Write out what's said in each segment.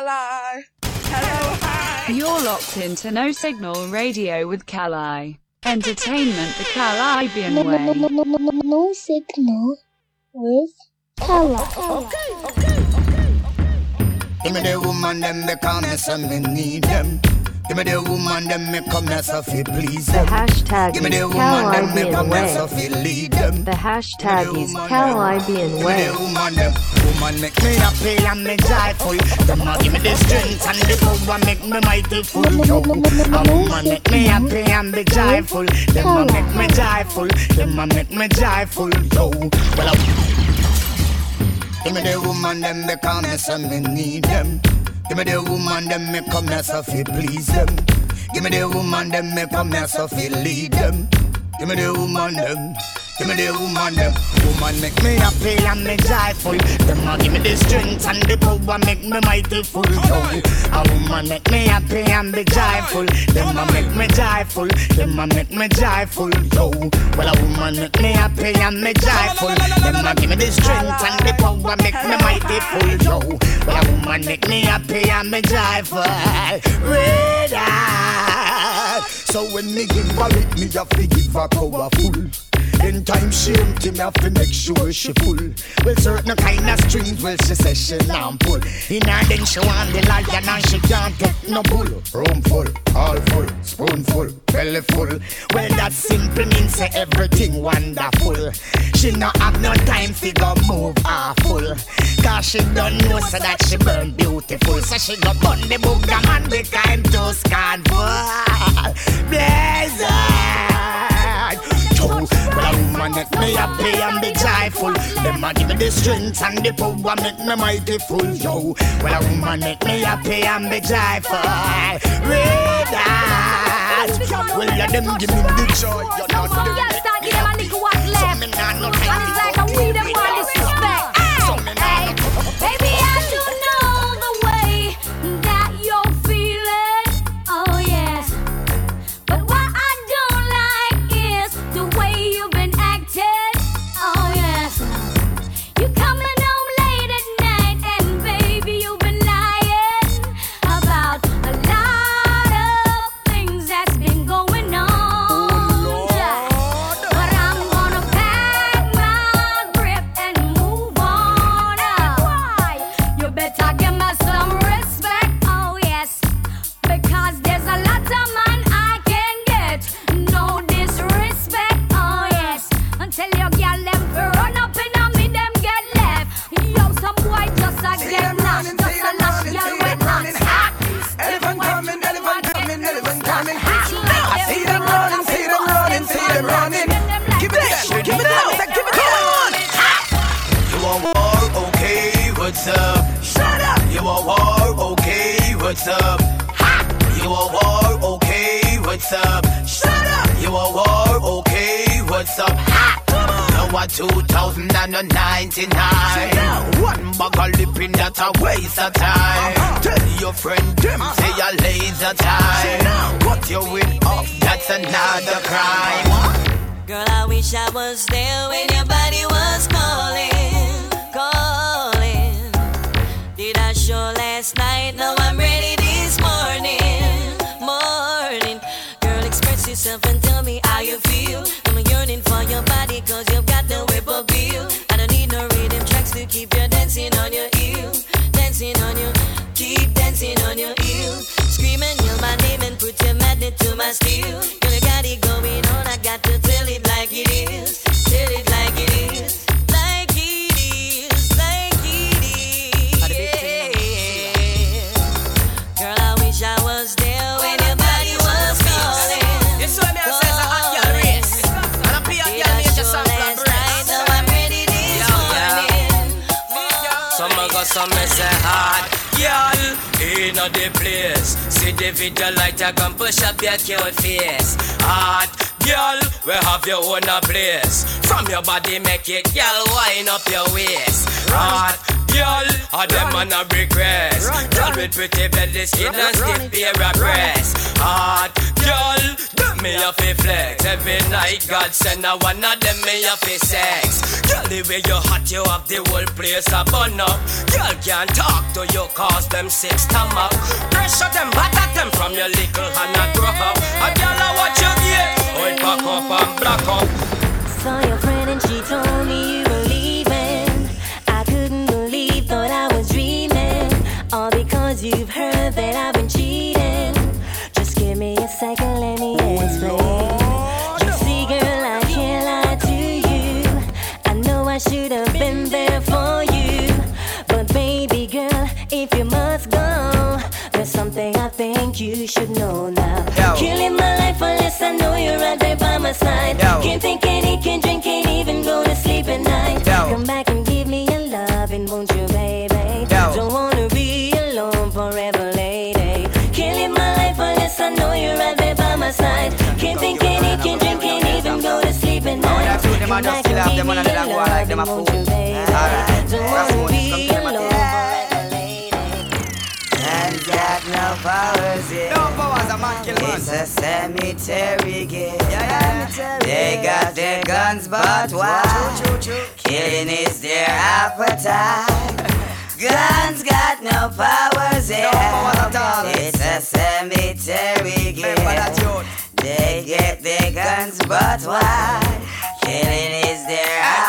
Kali. Hello, hi. You're locked into No Signal Radio with Kali. Entertainment the Kalibbean No, no, no, way. no, no, no, no, no signal with Kali. Give me the woman, them me come here, so me need them. Give me the woman, them me come here, so fi please The hashtag Give me the woman, them me come here, so Way. fi lead them. The hashtag me is Kalibbean Give me the woman, them woman make me happy and me joyful. Them a give me the strength and the power make me mighty full. Yo, a woman make me happy and be joyful. Them a make me joyful. Them a make me joyful. Yo, well I. Give me the woman, them me come here, so me need them. Give me the woman, them me come here, so fi please them. Give me the woman, them me come here, so fi lead them. Give me the woman, them. Give me the woman, them. Woman make me happy and me joyful. Them a give me the strength and the power make me mighty full. Yo, a woman make me happy and be joyful. Them a make me joyful. Them a make me joyful. Yo, well a woman make me happy and me joyful. Them a give me the strength and the power make me mighty full. Yo, well a woman make me happy and me joyful. Red eye. So when me give her it, me have to give her powerful. In time she empty, me have to make sure she full. Well, certain kind of strings, well, she says she not pull. In her then she want the lion and she can't get no bull. Room full, all full, spoonful, belly full. Well, that simple means say everything wonderful. She not have no time to go move full. Cause she don't know so that she burn beautiful. So she go burn the book, the man be kind to scornful. Blazing. A woman make me happy and be joyful. Them a give me the strength and the power make me mighty full. Yo, well, a woman make me happy and be joyful. Read that. Well, let them give me the joy. You know, Some them girls start me giving a what So left. me nah no And it's like a we them with want what's up? You a war, okay, what's up? Shut up. You a war, okay, what's up? Now a 2099 One bag of lipping that a waste of time Tell your friend them say a laser time What you win off, that's another crime Girl, I wish I was there when your body was calling, calling. Did I show last night? No, I'm my steel. Girl, you got it going on, I got to tell it like it is, tell it like it is, like it is, like it is. Girl, I wish I was there when your body was calling. This one there says a hot girl race. And a pay a Did girl I make you show sample a last night? breast. Now I'm ready this morning. Some of us some me say hard Girl, in the place. See the video lighter come push up your cute face. Hot girl, we have your own a place From your body make it girl wind up your waist. Hot girl, a them on a request Girl with pretty belly skin and stiff pair of breasts Hot girl, them me a fi flex. Every night God send a one of them me a fi sex. Girl, the way you hot, you have the whole place a burn up. Girl can't talk to you cause them sick stomach. Pressure them, batter them from your little hand and grow up. A girl a what you get, hold back up and black up. Saw your friend and she told me you All because you've heard that I've been cheating. Just give me a second, let me oh, explain. You see, girl, I can't lie to you. I know I should have been there for you. But baby girl, if you must go, there's something I think you should know now. Yo. Can't my life unless I know you're right there by my side. Yo. Can't think, eat, can't drink, can't even go to sleep at night. Yo. Come back them a just kill off them one and then go like them a fool. Alright. That's wanna be come to them alone again. forever, lady. Man's got no powers, yeah. No powers, a man kill man. It's a cemetery game. They got their guns, but why? Killing is their appetite. Guns got no powers, yeah. powers at all. It's a cemetery game. They get their guns, but why? Killing is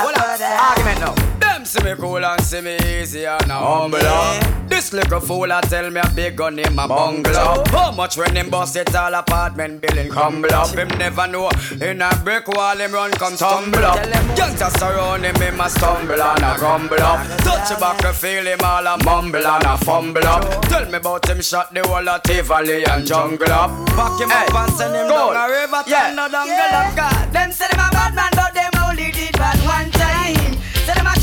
Hold on, appetite. argument now. See me cool and see me easy and a humble up. This little fool a tell me a big gun him a bungle up. How much when him bust it all apartment building crumble up. Him never know in a brick wall him run come tumble up. Youngsters surround him him a stumble and a grumble up. Touch back you feel him all a mumble and a fumble up. Tell me about him shot the whole of Tivoli and jungle up. Pack him up and send him down a river yeah. no down yeah. God. Them say them a bad man, but them only did bad one time. Say them a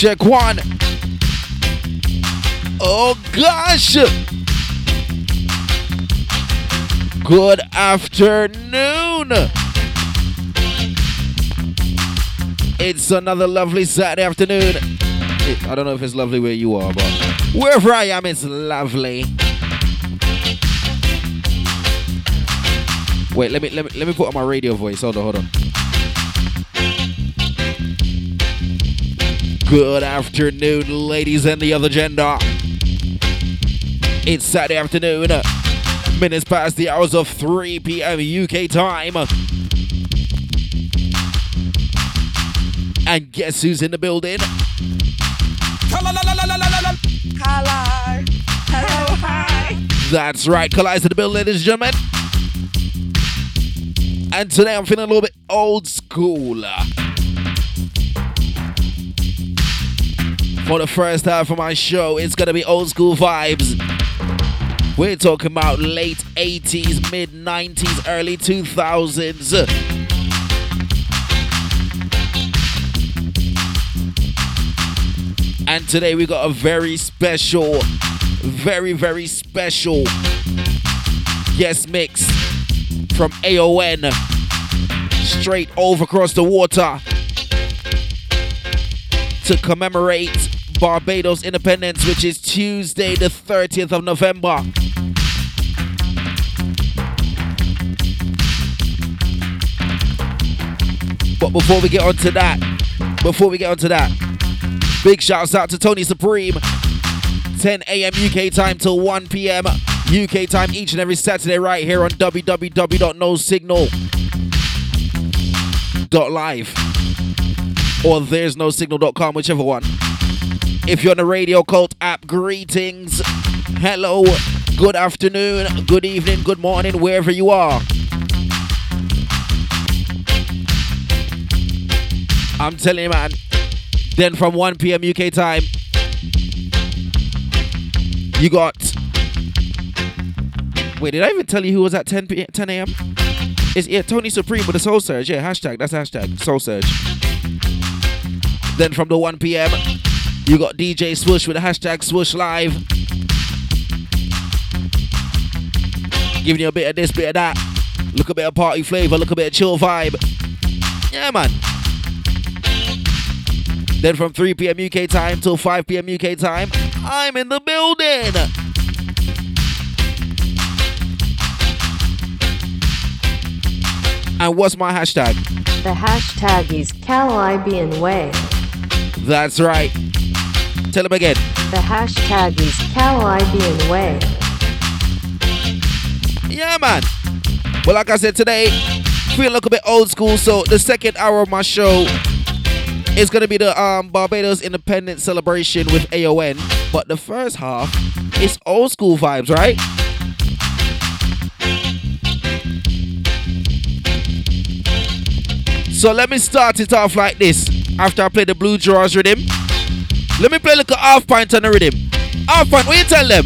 Check one. Oh gosh. Good afternoon. It's another lovely Saturday afternoon. I don't know if it's lovely where you are, but wherever I am, it's lovely. Wait, let me let me let me put on my radio voice. Hold on, hold on. Good afternoon, ladies and the other gender. It's Saturday afternoon, minutes past the hours of 3 p.m. UK time. And guess who's in the building? Hello. Hi. That's right, Collide to the building, ladies and gentlemen. And today I'm feeling a little bit old school. For the first half of my show, it's gonna be old school vibes. We're talking about late 80s, mid 90s, early 2000s. And today we got a very special, very, very special guest mix from AON straight over across the water to commemorate Barbados independence, which is Tuesday, the 30th of November. But before we get on to that, before we get on to that, big shouts out to Tony Supreme. 10 a.m. UK time till 1 p.m. UK time each and every Saturday right here on www.nosignal.live or there's no signal.com, whichever one. If you're on the Radio Cult app, greetings. Hello, good afternoon, good evening, good morning, wherever you are. I'm telling you, man. Then from 1 p.m. UK time, you got. Wait, did I even tell you who was at 10 p- 10 a.m.? It's yeah, Tony Supreme with the Soul Surge. Yeah, hashtag. That's hashtag Soul Surge. Then from the 1 p.m. You got DJ Swoosh with the hashtag Swoosh Live. Giving you a bit of this, bit of that. Look a bit of party flavor, look a bit of chill vibe. Yeah, man. Then from 3 p.m. UK time till 5 p.m. UK time, I'm in the building. And what's my hashtag? The hashtag is Kalibbean Way. That's right. Mm. Tell them again. The hashtag is Kalibbean Way. Yeah, man. Well, like I said today, feel a bit old school. So the second hour of my show is gonna be the um, Barbados Independence Celebration with AON. But the first half is old school vibes, right? So let me start it off like this. After I play the blue drawers rhythm. Let me play like a half pint on the rhythm. Half pint, what you tell them?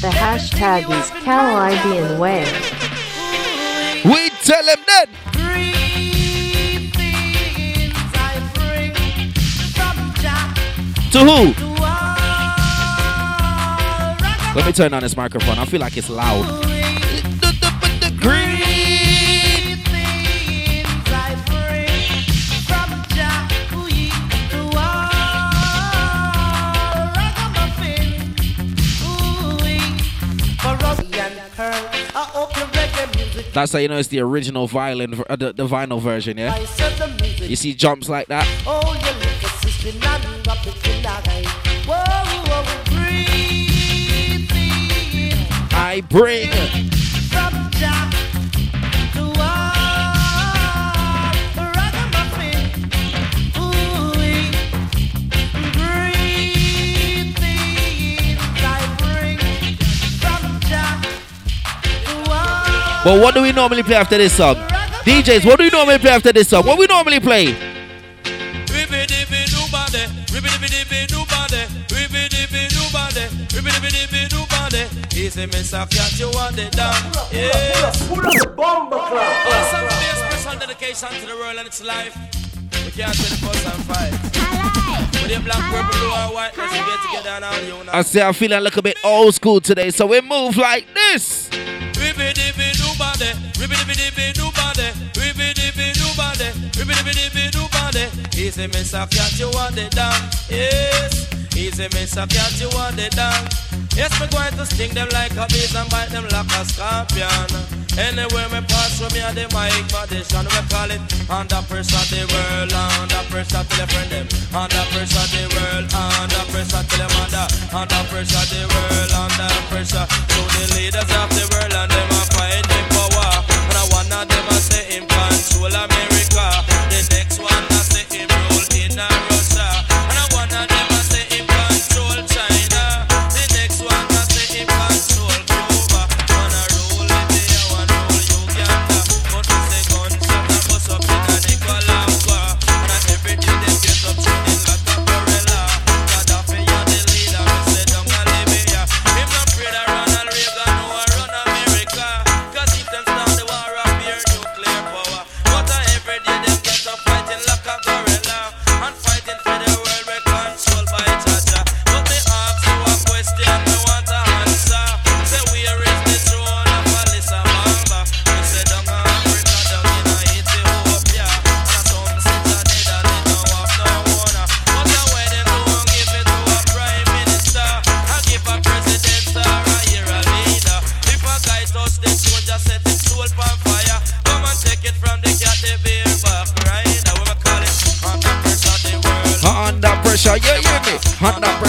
The hashtag is Kalibbean Way. We tell them that. To who? Let me turn on this microphone. I feel like it's loud. That's how you know it's the original violin, uh, the, the vinyl version, yeah? You see jumps like that? I bring. But what do we normally play after this song? DJs, what do we normally play after this song? What we normally play? Easy, Mr. You want it done. Yes. A special dedication to the world and its life. We can't take the bus and fight. you. I say I'm feeling like a bit old school today, so we move like this. Easy, Mr. You want it done. Yes. Easy, Miss Apiat, you want it done. Yes, me going to sting them like a bees and bite them like a scorpion. Anywhere me pass from me and the mic magician we call it. Under pressure of the world, under pressure till the friend them. Under pressure of the world, under pressure till the mother. Under pressure of the world, under pressure. To the leaders of the world and them are fighting the power And I one of them a say in control of me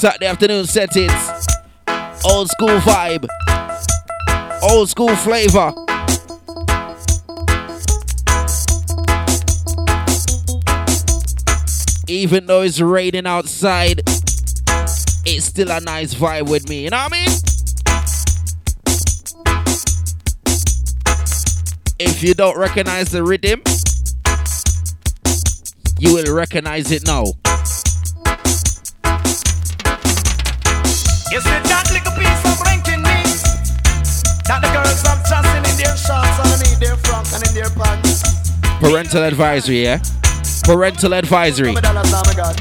Saturday afternoon settings. Old school vibe. Old school flavor. Even though it's raining outside, it's still a nice vibe with me. You know what I mean? If you don't recognize the rhythm, you will recognize it now. You see that little piece of ranking me That the girls have trusting in their shorts underneath their frocks and in their pants Parental advisory, yeah? Parental advisory. Me dollars now, me God.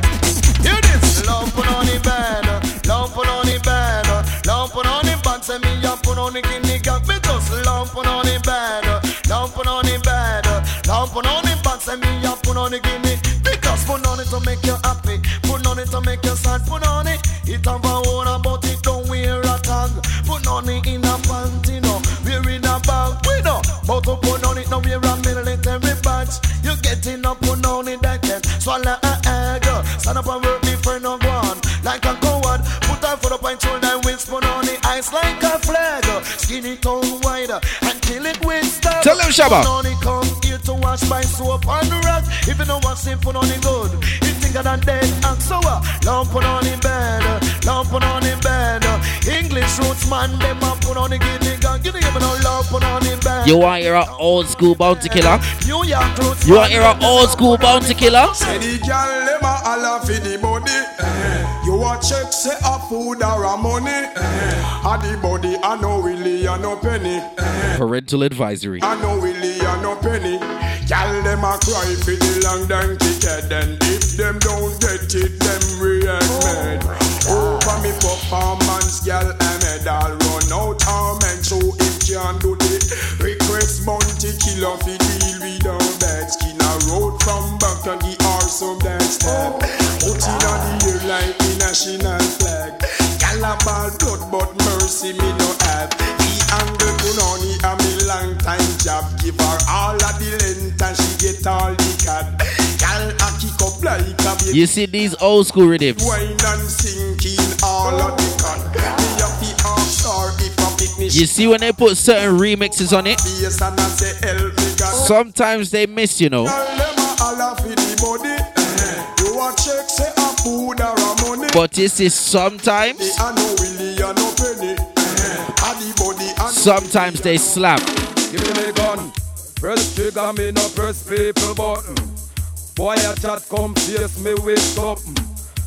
Hear this Love put on the bed Love put on the bed Love put on the bed Say me a put on the guinea cat Me just love put on the bed Love put on the bed Love put on the bed Say me a put on the guinea Because put on it to make you happy Put on it to make you sad Put on it It have a own but it don't wear a tag. Put on in a panty no. Wear in a bag We know. But to put on it now wear a military badge You getting up put on it that. Can Swallow a egg Stand up and work me friend no go on. Like a coward Put her foot up and shoulder Whisper on the ice like a flag. Skin it out wide And kill it with stuff Tell them, Shabba. Put on it come here to wash by soap and rag If you don't wash it put on it good. It thicker than dead and so uh, Long put on in bed man Them a put on the guinea gang Guinea give me no love put on in bed You want to hear an old school bounty killer? New York roots You want to hear an old school bounty killer? Say the girl dem a holla for the body. Eh. You a check say a food or a money. Eh. A the body a no really a no penny. Eh. Parental advisory. I no really a no penny. Girl them a cry for the long dang ticket. And if them don't get it, them react mad. Oh, Over me performance, girl, I'm some dance step. Put in on the air like the national flag. Ball blood, but mercy me no have. The punani a me long time job. Give her all of the length and she get all the cat. Girl a kick up like a baby. You see these old school rhythms. Wine and sinking all of the cut. Me a fi ask her if a picnic You see when they put certain remixes on it? Yes, and I say help me God. Sometimes they miss, you know. But this is sometimes, Me a no willy a no penny. Uh-huh. A the body and sometimes they slap. Give me the gun. Press trigger, me no press people button. Boy, a chat come face me with something.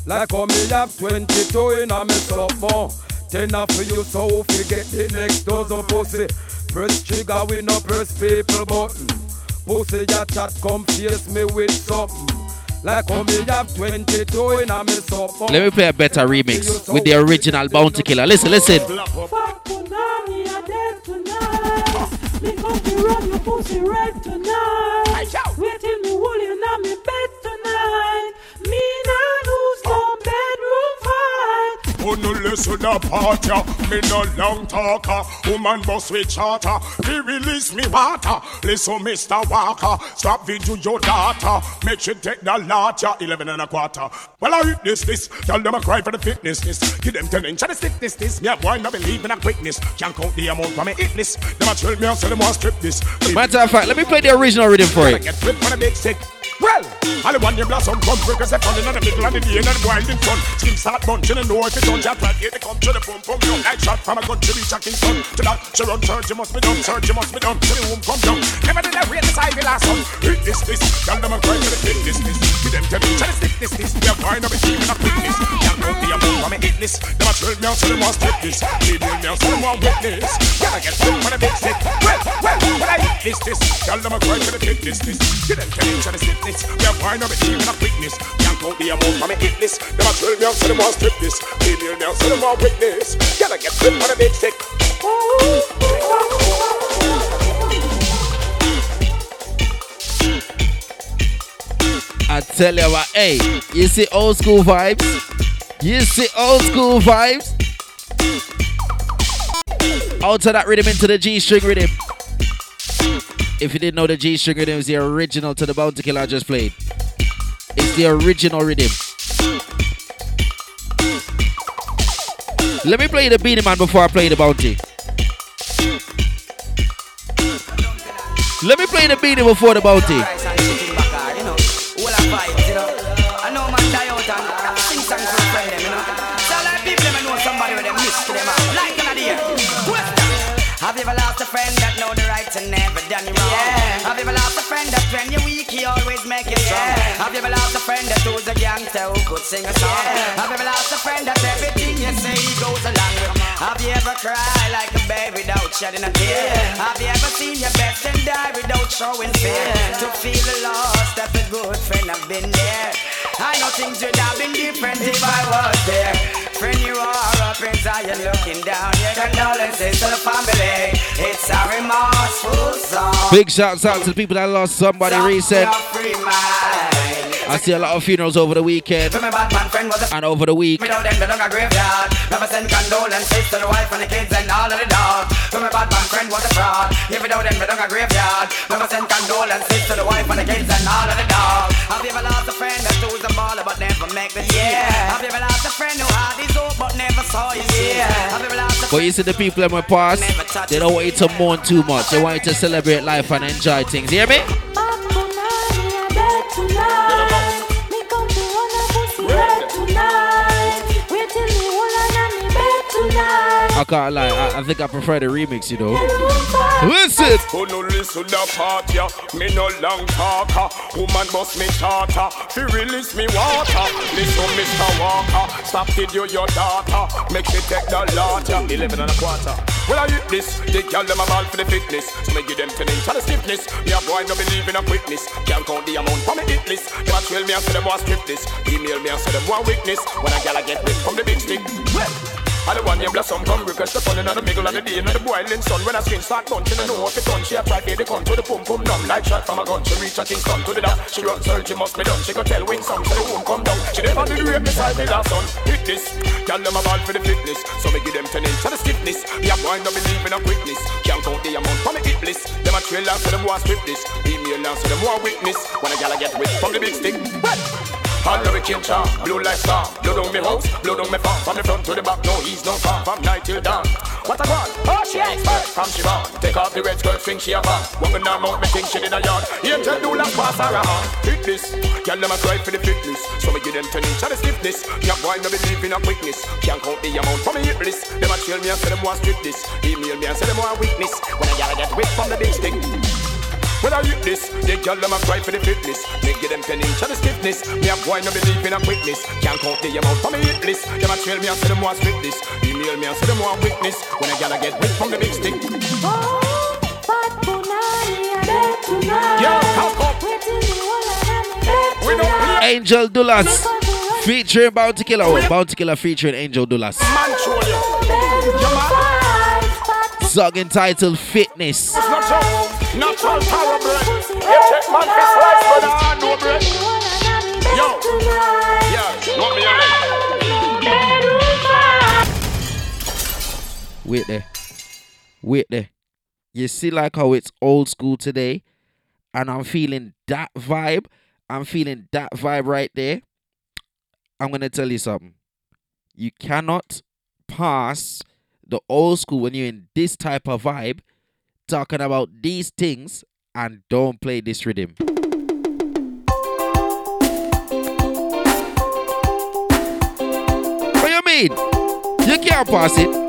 Like how me have 22 in a me something. Ten off for you, so if you get the next dozen pussy. Press trigger, we no press people button. Pussy, a chat come face me with something. Like me have 22 in a me something. Let me play a better remix with the original Bounty Killer. Listen, listen. Fuck punani, I dead tonight. Me come run your pussy red tonight. Wait till me wool you now me bed tonight. Me nah lose no bedroom Oh no listen the part ya Me no long talker. Woman boss with charter He release me water. Listen Mr. Walker Stop video your daughter. Make sure take the lot ya Eleven and a quarter. Well I hit this this. Tell them I cry for the fitness this. Give them ten inch of the stiffness this. Me a boy not believe in a quickness. Can't count the amount from me hit this. Them a chill me and say them want strip this. Matter of fact, let me play the original rhythm for it. On a. Well, all the one you blossom quick as a fun in the middle of the day and the wild in front. Skin start bunching and know if it don't right here they come to the boom boom young like shot from a gun to reach a Kingston. To that, she run surgery must be done, surgery must be done. To the womb come down. Never did I wait this I be last one. Hit this this, tell them I'm crying to the hit this this. Give them tell me try to stick this this. We are fine up even a quickness. Can't go the amount from me hit this. Them a trail me out so them want strip this. They deal me out so them want witness. Gotta get flip on a big stick. Well, well, when I hit this this, tell them I'm crying to the hit this this. Give them tell me try to stick this. We are fine up even a quickness. Can't count the amount from me hit this. Them a trail me out so them want strip this. Deal me out so them want witness. Gotta get flip on a big stick. I tell you what, hey, you see old school vibes? You see old school vibes? Of that rhythm into the G string rhythm. If you didn't know, the G string rhythm is the original to the Bounty Killer I just played. It's the original rhythm. Let me play the Beenie Man before I play the Bounty. Let me play the Beanie before the Bounty. You're weak he always make strong? Yeah. Have you ever lost a friend that who's a gangster who could sing a song? Yeah. Have you ever lost a friend that everything you say goes along with? Have you ever cried like a baby without shedding a tear? Yeah. Have you ever seen your best friend die without showing fear? To feel the loss that a good friend have been there. I know things would have been different if I was there. Friend, you are up inside, you're looking down. Your condolences to the family. It's a remorseful song. Big shouts out to the people that lost somebody recent. Free mind. I see a lot of funerals over the weekend My bad man friend was a and over the week. Without them, they don't got graveyard. Never send condolences to the wife and the kids and all of the dogs. My bad man friend was a fraud. Yeah, without them, they don't got graveyard. Never send condolences to the wife and the kids and all of the dogs. Have you ever lost a friend that was a baller but never make the team? Yeah. Have you ever lost a friend who had his hope but never saw you? Yeah. Have you ever lost a But you see the people in my past, they don't want you to mourn too much. They want you to celebrate life and enjoy things. You hear me? tonight. I can't lie, I, I think I prefer the remix, you know. Listen! Who no listen the part ya? Me no long talker. Woman bust me charter. Fi release me water. Listen, Mr. Walker. Stop video your daughter. Make she take the lot ya. Eleven and a quarter. Well I hit this. The girl them a ball for the fitness. So me give them ten inch of the stiffness. Me a boy no believe in a quickness. Can't count the amount for me hit list. Them a trail me and say them want strip this. Email me and say them want weakness. When a gal a get rich from the big stick. Well. I the one you blossom come request the fun in the middle of the day. In the boiling sun when I skin start bunching the know if it done she a try the gun to the pum pum numb like shot from a gun she reach a Kingston to the dock she run search she must be done. She could tell when some so the womb come down. She never did rape beside me last son. Hit this. Tell them a ball for the fitness. So me give them ten inch of the stiffness. Me a boy no believe in a quickness. Can't count the amount for me hit list. Them a trail so them want strip this. Email out so them want witness. When a gal get wet from the big stick all change charm, blue like star. Blow down me house, blow down me farm. From the front to the back, no he's no far. From night till dawn. What a god, oh she expert. From she born, take off the red skirt, swing she a van. Walking down mount, me think she in a yard. Angel do like pass her around. Hit this, girl them a cry for the fitness. So me give them ten inch of the stiffness. Your boy no believe in a quickness. Can't count the amount from me hit list. Them a trail me and say them want strip this. Email me and say them want weakness. When I gotta get whip from the big stick. When I hit this, they girl them a cry for the fitness. Me give them ten inch of the stiffness. Me a boy no believe in a quickness. Can't count the amount for me hit list. Them a trail me and say them want strip this. Email me and say them want witness. When I gotta get whipped from the big stick. Yo, cock up. We don't play. Angel Doolas featuring Bounty Killer. Oh, Bounty Killer featuring Angel Doolas. Man, you. Yo, man. Song entitled Fitness. It's not so natural power bread. You take man for slice, but I no bread. Yo, yeah, want me already? Wait there. Wait there. You see like how it's old school today? And I'm feeling that vibe. I'm feeling that vibe right there. I'm gonna tell you something. You cannot pass the old school when you're in this type of vibe, talking about these things, and don't play this rhythm. What you mean? You can't pass it.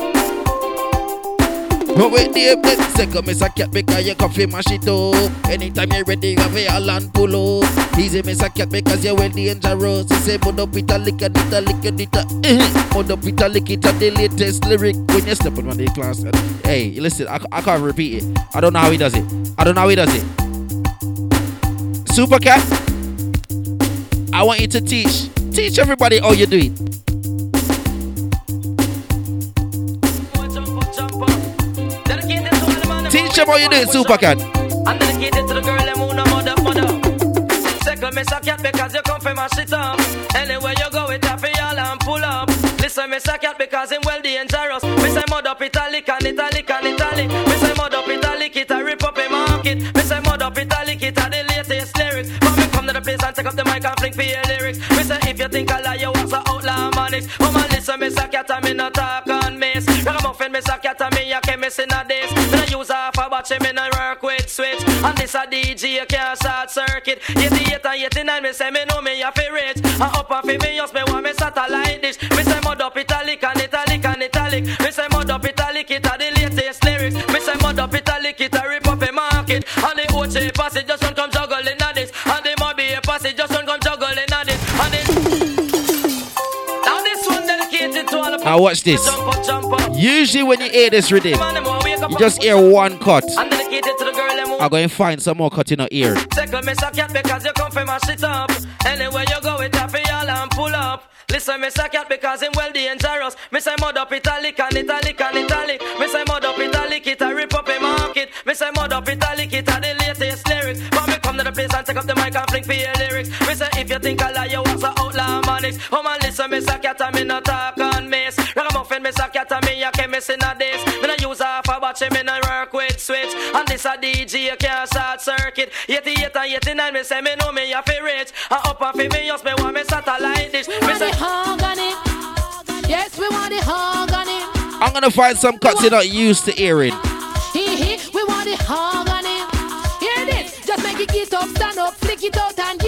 But when they bet second miss a cat because you coffee mash it up. Anytime you're ready, have a land pull up. Easy a cat because you're well dangerous. You say mud up with a lick and it a lick and it a eh. up a lick it the latest lyric when you step on the class. Hey, listen, I, I can't repeat it. I don't know how he does it. I don't know how he does it. Super cat, I want you to teach. Teach everybody how you do it. Them how you do it, Super cat. I'm dedicated to the girl them who no mother, mother. Second miss a cat because you come from my shit up. Anywhere you go, it happy all and pull up. Listen, miss a cat because him well dangerous. Miss I mud up italic and italic and italic. Miss I mud up italic, it a rip up a market. Miss I mud up italic, it a the latest lyrics. But me come to the place and take up the mic and fling for your lyrics. Miss I if you think I lie, you want some outlaw manics. Come and listen, miss a cat, I'm in a talk on a cat and me a chemist in a this. Me no use half a batch, me no work with switch. And this a DJ, can't short circuit. 88 and 89, me say me know me a fi rich. And up and fi me just me want me satellite dish. Me say mud up italic and italic and italic. Me say mud up italic, it a the latest lyrics. Me say mud up italic, it a rip up a market. And the OJ passage just Now watch this. Usually when you hear this rhythm, you just hear one cut. I'm going to find some more cut in your ear. Listen, me cat because him well dangerous. Me say mud and italic and italic. Me say mud up a rip up a market. Me say mud up the latest lyrics. Place and take up the mic and fling for your lyrics. Me say if you think I lie, you was a outlaw manics. Oh man, listen, me say cat and me no talk on miss. Ragamuffin, me say cat and me a chemist in a this. Me no use half a batch, me no work with switch. And this a DJ, you can't short circuit. 88 and 89, me say me know me a fi rich. And up and fi me, just me want me satellite dish. Me say Hogany. Yes, we want the hogany. I'm going to find some cuts you're not used to hearing. It out and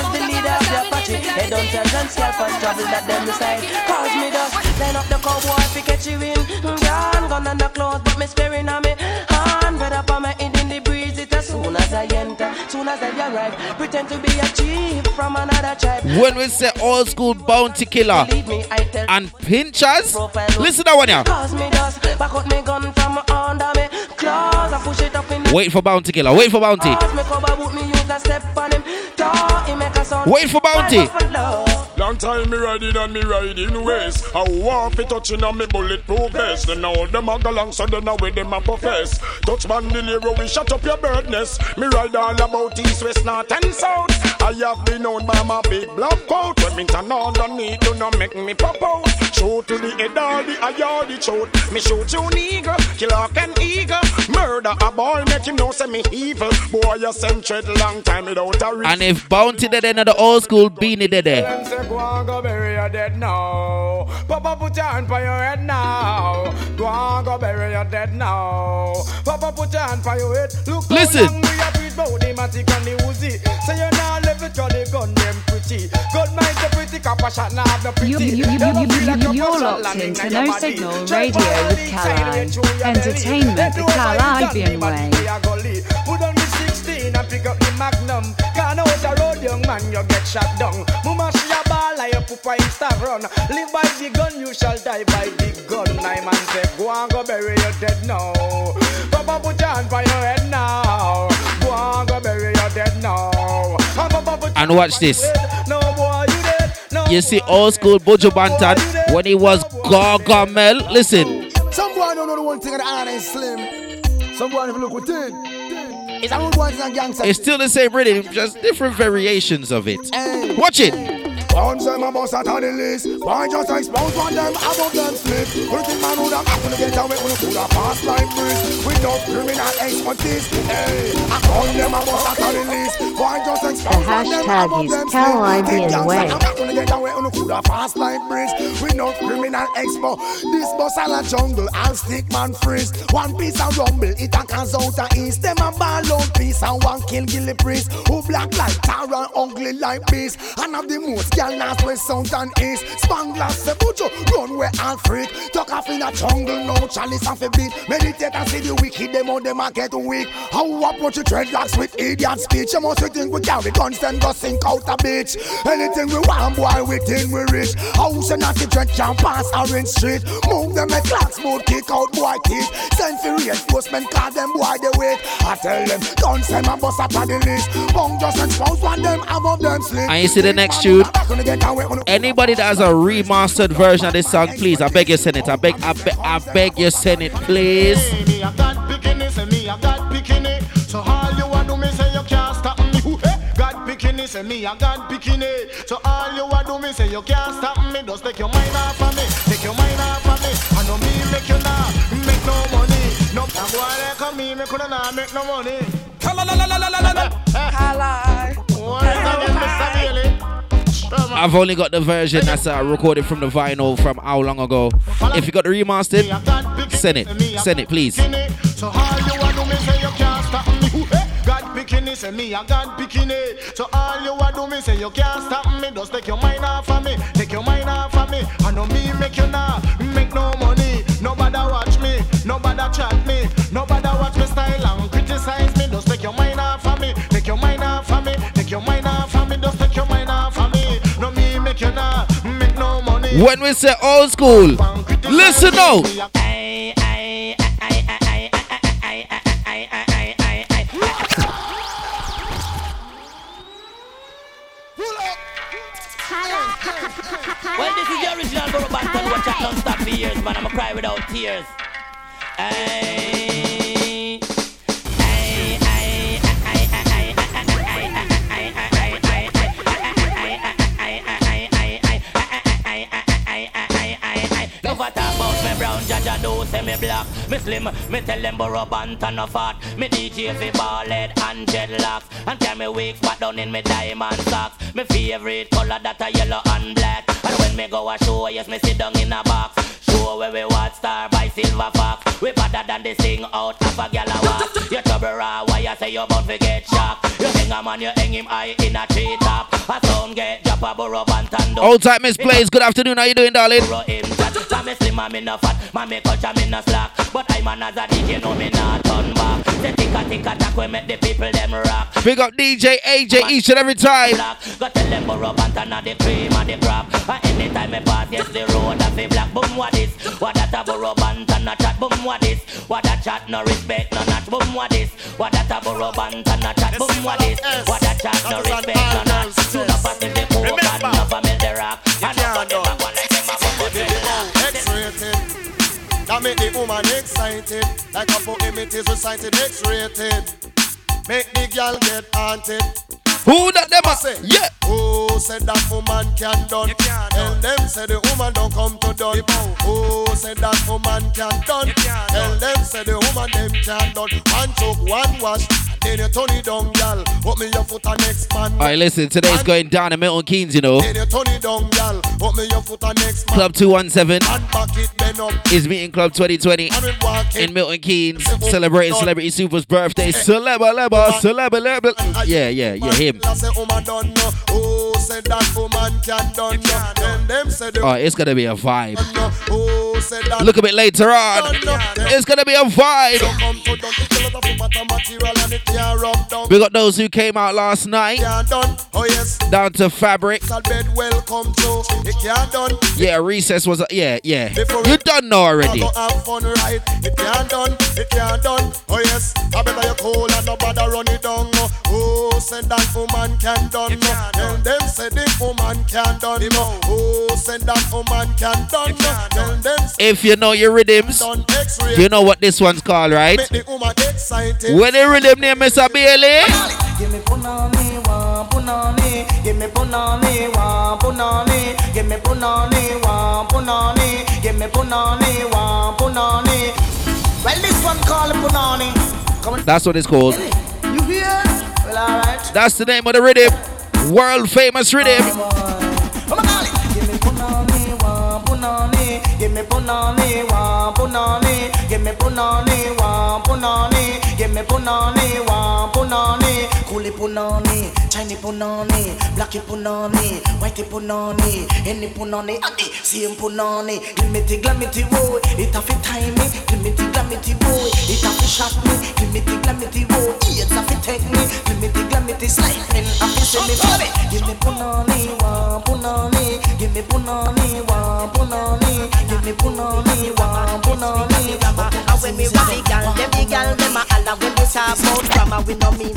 was the leader of the Apache. Headhunters and scalpers travel that them decide. Cause me dust, line up the cowboy fi catch you in. Gone, gun and the clothes, but me sparing on me. Hand, red up on my head in the breeze. It as soon as I enter, soon as I arrive. Pretend to be a chief from another tribe. When we say old school bounty killer and pinchers, listen to that one yeah. Cause me dust, back out me gun from under me. Claws, I push it up in Wait for bounty killer. Wait for bounty. Wait for bounty. Long time me riding and me riding ways. I want fi touching on me bulletproof vest. Then all them a go long, so then now with them a profess. Touch bandolero, we shut up your bird nest. Me ride all about east, west, north and south. I have been known by my big black coat. When me turn on the need do not make me pop out. Shoot to the head or the eye or the throat. Me shoot you nigga, kill hawk and eagle. Murder a boy, make him know say me evil. Boy, you sent tread long time without a reason. And if bounty dead end of the old school Beenie dead eh? there. Them say go bury your dead now. Papa put your hand for your head now. Go and go bury your dead now. Papa put your hand for your head. Look Listen. Long we have preached about the matic and the Uzi. Say you now live it the gun them pretty. God mind the pretty copper shot now have no pretty. You, you, you, you, you, a you're locked into in No your body. Signal Just Radio with the inside Kali. and through your belly. Entertainment the do a fight Kalibbean gun, the body way. they a gully. Put on the 16 and pick up the magnum. Can out the road, young man, you get shot down. Mama, she a ball like a poopa insta run. Live by the gun, you shall die by the gun. I man say, go and go bury your dead now. Papa, put your hand by your head now. Go and go bury your dead now. And Papa, put And watch this. you dead. No You see old school Buju Banton when he was Gargamel. Listen. Some boy don't know the one thing of the iron is slim. Some boy if you look within. It's a rude boy, it's. It's still the same rhythm, just different variations of it. Watch it. Bounce them a bust of the list. Why just expose one them above them slip? Who think man would have happened get away with a could have passed like breeze? With no criminal expertise. Hey, I call them a bust of the list. Why just expose one them above them slip? way. Gangster to get away could have passed like breeze? With no criminal expo. This bus a la jungle, I'll stick man freeze. One piece of rumble, it a cause out a east. Them a ball out piece and one kill gilly priest. Who black like Tara, ugly like beast. And have the most gal north, west, south and east. Spanglass, se bujo, run where freak. Talk off in a jungle, no chalice and beat. Meditate and see the wicked, them on them a get weak. How approach your dreadlocks with idiot speech? You must think we carry guns, then go sink out a bitch. Anything we want, boy, we think we rich. House and the dread can pass Orange Street. Move them a clock smooth, kick out boy teeth. Send for reinforcement, call them boy they wait. I tell them, guns them and bust up on the list. Bong just expose one them, have of them sleep. And you see the next tune? Anybody that has a remastered version of this song, please, I beg you send it. I beg, I beg, I beg you send it, please. Me a God bikini, say me a God bikini. So all you a do me say you can't stop me. Hey, God bikini, say me a God bikini. So all you a do me say you can't stop me. Just take your mind off of me, take your mind off of me. I know me make you now make no money. No, I go and come me me coulda not make no money. Kala la la la la la la. Kala. What is that, Mr. Bailey? I've only got the version that's uh, recorded from the vinyl from how long ago. If you got the remastered, send it. Send it, please. Me. God bikini say me a God bikini. So all you a do me say you can't stop me. Just take your mind off of me, take your mind off of me. I know me make you now make no money. Nobody watch me, nobody chat me, nobody watch me style When we say old school, listen out. Well, this is the original Burro Banton, watch out non-stop for years, man. I'ma cry without tears. Ay, Jaja do say me black. Me slim, me tell them Burro Banton no fat. Me DJ fi ball head and dreadlocks. And tell me wig spot down in me diamond socks. Me favorite color that a yellow and black. And when me go a show, yes me sit down in a box. Show where we watch star by silver fox. We better than this thing out of a gal a walk. You trouble raw, why you say you bound to get shocked? You hang a man, you hang him high in a tree top. A sound get drop a burrow bant and do. Old time Miss Blaze, good afternoon. How you doing, darling? Burro him chat. So me slim and me no fat, man me culture me no slack. But I'm an as a DJ, no me not turn back. Say tick a tick a tack, we make the people them rock. Big up DJ AJ each and every time. Go tell them Burro Banton the cream and the crap. And anytime me pass, yes the road a fi black. Boom what? What that a Burro Banton a chat? Boom what this? What that chat no respect no notch? Boom what this? What that a Burro Banton a chat? Boom what this? What that chat no respect no notch? You no pass the Like a poem it is recited X-rated. Make the girl get haunted. Who that them a say? Yeah. Who said that woman can done? Tell them say the woman don't come to done. Who said that woman can done? Tell them say the woman them can done. One choke, one wash, then you turn it down, girl. Put me your foot on next man. All right, listen. Today's going down in Milton Keynes, you know. Then you turn it down, girl. Put me your foot on next man. Club 217 And back it bend up. is meeting Club 2020 And we walk it. in Milton Keynes, celebrating Celebrity Super's birthday. Celeba, leba, celeba, leba. Yeah, yeah, yeah, him. I say oh, woman don't know. Oh, who said that woman can done know? Then them say the Oh, it's gonna be a vibe. know. Oh, who said that Look a bit later on. It's gonna be a vibe. come to done? It's a lot of matter material and it can't rub down. We got those who came out last night Can't done. Oh yes. down to Fabric. Sal bed welcome to. It can't done. Yeah, recess was. Yeah, yeah. You done know already. I go have fun right. It can't done. It can't done. Oh yes. I better you cool and nobody run it down. no. Who said that woman can done? no? Tell them say the woman can done. no. Who oh, said that woman can done? no? Tell them If you know your rhythms, done you know what this one's called, right? Make the woman excited. When the rhythm name Mr. Bailey. Give me punani, one punani. Give me punani, one punani. Give me punani, one punani. Give me punani, one punani. Well, this one called punani. That's what it's called. you hear? Alright. That's the name of the rhythm. World famous rhythm. Come on, Ollie. Give me punani, one punani. punani, give me punani, one punani, give me punani, one punani, give me punani, one punani, coolie punani, Chinese punani, blacky punani, whitey punani, any punani, adi, same punani, give me the glamity boy, it a fit time me, give me the glamity boy, it a fit shot me, give me the glamity boy, it's a fit take me, give me the glamity slightly, a fit send me, give me punani, one punani, give me punani, one punani, give me punani, one punani, And when we run the gal, them the gal, them a holla when we talk about drama. We no mean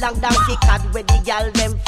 long the gal them.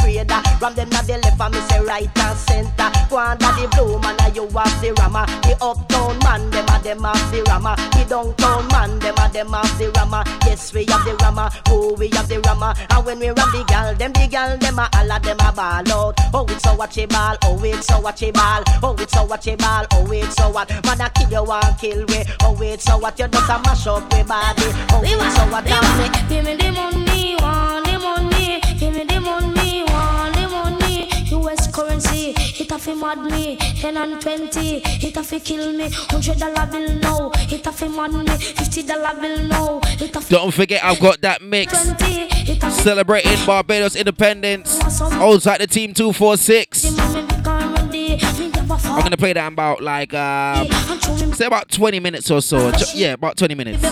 Ram them the left and me say right and center. Go under the blue man, you have the rammer. The uptown man, them a them have the rammer. The downtown man, them a them have the rammer. Yes, we have the rammer. Oh, we have the rammer. And when we ram the gal, them the gal, them a holla, them a ball out. Oh, it's so watchable. Oh, it's so watchable. Oh, it's so watchable. Oh, it's so what? Man, a kill you want kill we. Oh, it's so what? You just a mash up we body. Oh, it's so what? Give me, give me the money, want the money. Give me the money, want the money. US currency, it a fi mad me. Ten and twenty, it a fi kill me. Hundred dollar bill now, it a fi mad me. Fifty dollar bill now, it a fi Don't forget, I've got that mix twenty, it a fi celebrating Barbados independence. Outside the team 246. I'm gonna play that about like uh, say about 20 minutes or so. Yeah, about 20 minutes.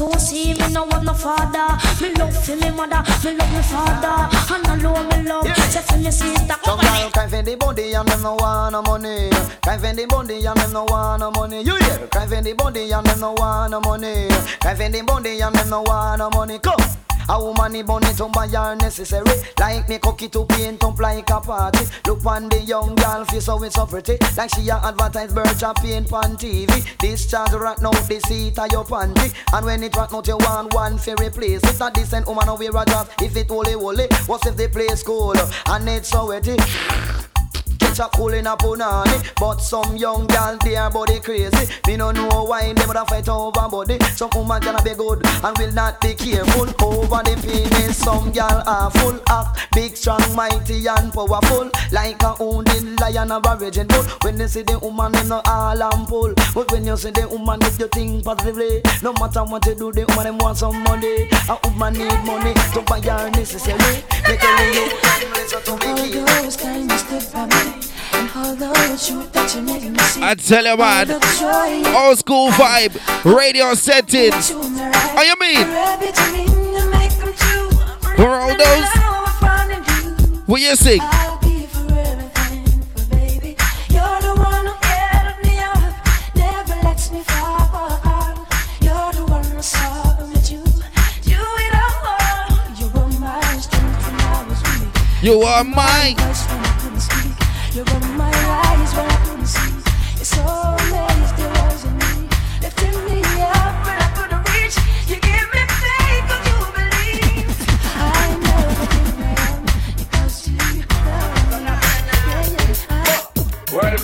You see me no want no father Me love for me mother, me love me father And I know me love, say for me sister Some girl cry for the body and them no want no money. Cry for the body and them no want no money. You hear? Cry for the body and them no want no money. Cry for the body and them no want no money. Come. A woman the bunny to buy her necessary. Like me cookie to paint up like a party. Look on the young girl face so it's so pretty. Like she a advertise birds a paint on TV This charge rat now the seat of your panty. And when it rat out you want one for replace It's a decent woman who wear a dress If it holy holy. What if the place cool And it's so wetty Catch a cool in a punani. But some young gal their body crazy. Me no know why them would fight over body. Some woman gonna be good and will not be careful. Over the penis some gal are full act. Big strong mighty and powerful. Like a wounded lion of a raging bull. When they see the woman them no all and pull. But when you see the woman if you think positively No matter what you do the woman them want some money. A woman need money to buy her necessary. Me telling you listen to I tell you man, old school vibe, radio settings. How you mean? For all those, what you sing? You're the one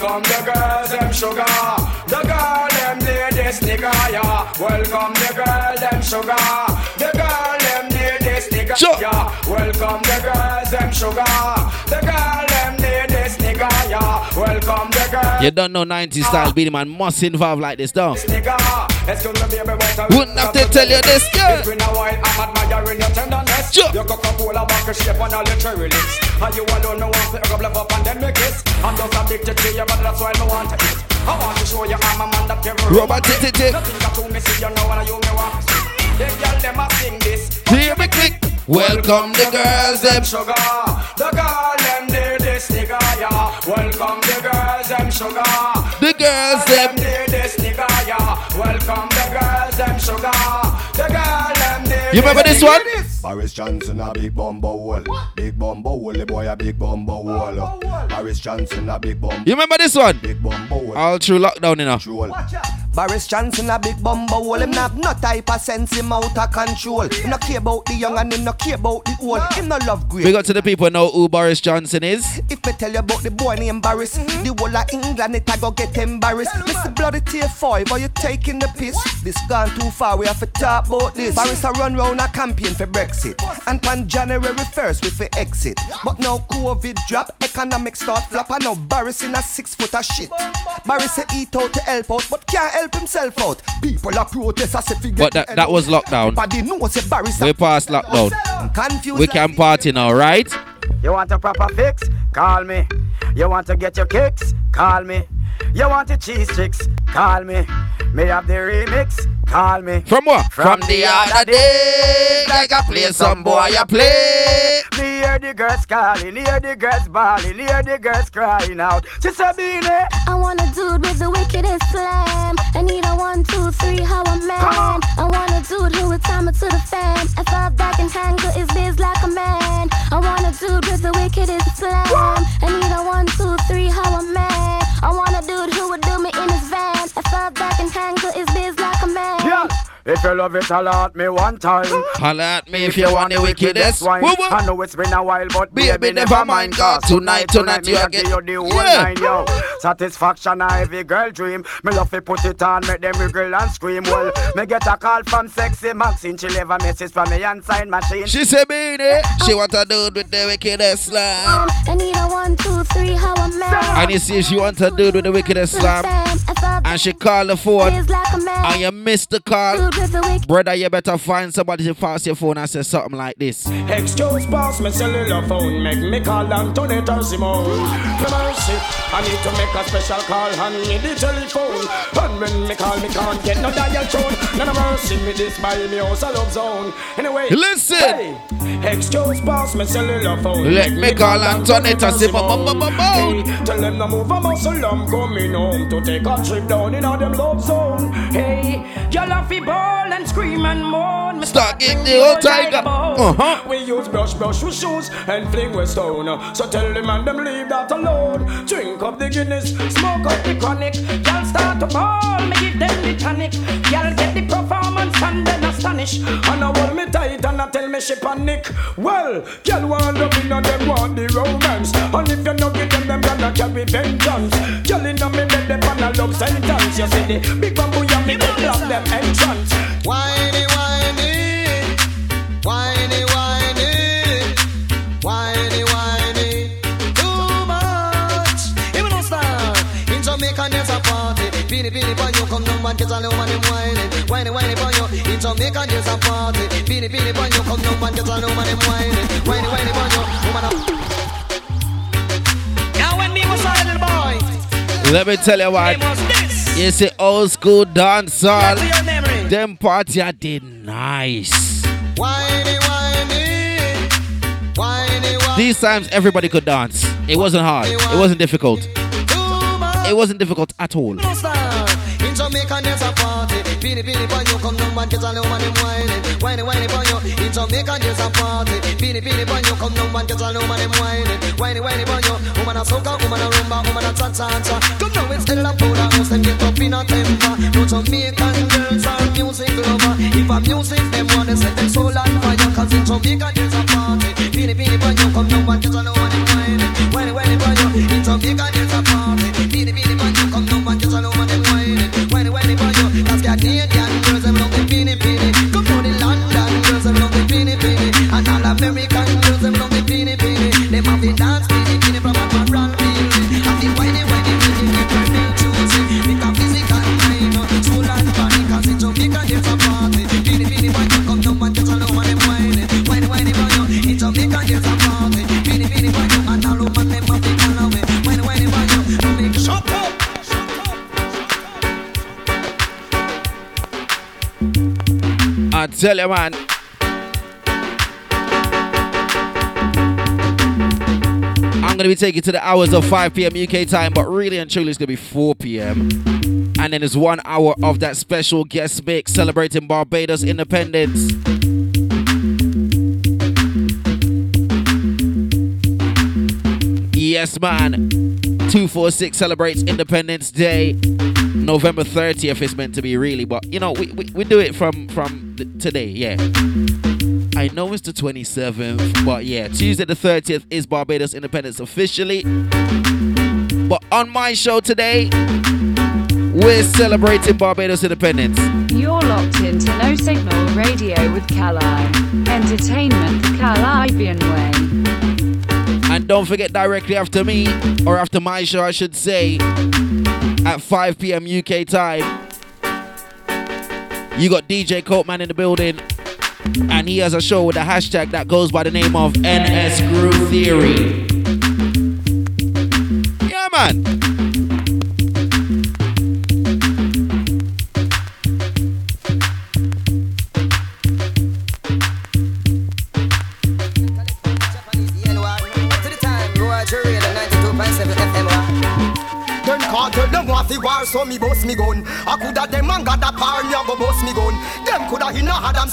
Welcome the girls, them sugar. The girl, them ladies, nigga, yeah. Welcome the girl, them sugar. The girl, them ladies, nigga, yeah. Welcome the girls, them sugar. The girl, Welcome the girl. You don't know 90s style beating man must involve like this, don't? Nigga, excuse me, baby, what a- Wouldn't have to tell you this, girl. It's been a while, I'm admiring your tenderness. Your Coca-Cola back shape and all your cherry lips. And you alone, me want to rub up and then me kiss. I'm just addicted to you, but that's why me want to eat. I want to show you I'm a man that can Robot tip tip tip. Nothing got to me, see you know, and you me want to. The girl, them a sing this. Hear me click. Welcome the girls, them sugar. The girl, them need this nigga, yeah. Welcome the sugar. The girls, them need this nigga, yeah. Welcome the girls, them sugar. The girl, them need You remember this one? Boris Johnson a big bumbo hole. Big bumbo hole, the boy a big bumbo hole. Boris Johnson a big bumbo. You remember this one? Big bumbo hole. All through lockdown, you know. Boris Johnson a big bumbo hole. Him have no type of sense, him out of control. Him no care about the young and him no care about the old. Him no love great. We got to the people know who Boris Johnson is. If me tell you about the boy named Boris, the whole of England it a go get embarrassed. Mr. Bloody Tier 5, are you taking the piss? This gone too far, we have to talk about this. Boris a run round a campaign for Brexit. And on January 1st we for exit. But now COVID drop, economic start flop, and now Boris in a six foot of shit. Boris say eat out to help out, but can't help himself out. People are protest as if he But that, that was lockdown. Everybody knows say Boris We passed lockdown. confused. We can party now, right? You want a proper fix? Call me. You want to get your kicks? Call me. You want the cheese sticks? Call me. May have the remix? Call me. From what? From the other day, like I play some boy, I play. Me hear the girls calling, hear the girls bawling, hear the girls crying out. She said, Beenie. I want a dude with the wickedest slam. I need a one, two, three, how a man. I want a dude who would time it to the fan. And fall back and tangle his biz like a man. I want a dude with the wickedest slam. I need a one, two, three, how a man. I want a dude who would If you love it, holla at me one time. Holla at me if you want the wickedest. wine. Woo, woo. I know it's been a while, but Baby, baby, never never mind, mind. 'cause Cause tonight, tonight me you a a get- give you the whole Yeah. nine, yo. Satisfaction, a every girl dream. Me love to put it on, make them wriggle and scream. Well, me get a call from sexy Maxine. She leave a message from me and sign machine. She said, baby, she want a dude with the wickedest slam. Um, I need a one, two, three, how I'm man. And you see, she want a dude with the wickedest slam. And she call the phone. Biz like a man. And you miss the call. Dude with the wicked Brother, you better find somebody to pass your phone and say something like this. Excuse pass me cellular phone, make me call Antoinette or Simone. Mercy, I need to make a special call and need the telephone. And when me call, me can't get no dial tone. No, no mercy, me this by me house a love zone. Anyway, Listen. Hey, excuse pass me cellular phone. Let me call Antoinette or Simone. Hey, tell them to move a muscle, I'm coming home to take a trip down in all them love zone. Hey, y'all have to ball and scream and moan. Start getting the old tiger. Uh-huh. We use brush brush with shoes and fling with stone. So tell them and them leave that alone. Drink up the Guinness, smoke up the chronic. Y'all start to ball, me give them the tonic. Y'all get the performance and then astonish. And I hold me tight and I tell me she panic. Well, y'all want love in and them want the romance. And if you no give them, them gonna carry vengeance. Y'all in a me bed, them on a love sentence. You see the big bamboo, ya me bed, block them entrance. Whiny, whiny, whiny, party. Beenie, beanie, boy, you come down and get a little money whining. Whiny, whiny, boy, you. In Jamaica there's a party. Boy, you come down and get a little money whining. Whiny, whiny, boy, you. Woman up. Now when me was a little boy. Let me tell you what. You see, old school dancehall. Them party I did nice. Whiny, whiny, whiny. These times everybody could dance. It wasn't hard. It wasn't difficult. It wasn't difficult at all. No stand. In Jamaica there's a party. Beenie, beanie, boy, you come down and get a little money whining. Whiny, whiny, boy, you. In Jamaica there's a party. Beenie, beanie, boy, you come down and get a little money whining. Whiny, whiny, boy, you. Woman a soca, woman a rumba, woman a cha-cha-cha. Come now instead of pool house, them get up in a temper. No Jamaican girls are music lover. If a music them wanna set them soul on fire, 'cause in Jamaica there's a party. Beanie, beanie, boy, you come down and get a little money whining. Whiny, whiny, boy, you. In Jamaica there's a party. I tell you, man. I'm gonna be taking to the hours of 5 p.m. UK time, but really and truly it's gonna be 4 p.m. And then there's one hour of that special guest mix celebrating Barbados independence. Yes, man. 246 celebrates Independence Day. November 30th is meant to be really, but you know, we, we, we do it from from th- today, yeah. I know it's the 27th, but yeah, Tuesday the 30th is Barbados Independence officially. But on my show today, we're celebrating Barbados Independence. You're locked into No Signal Radio with Kali. Entertainment the Kalibbean way. And don't forget directly after me, or after my show, I should say, at 5 p.m. UK time, you got DJ Copeman in the building, and he has a show with a hashtag that goes by the name of NS Groove Theory. Yeah, man.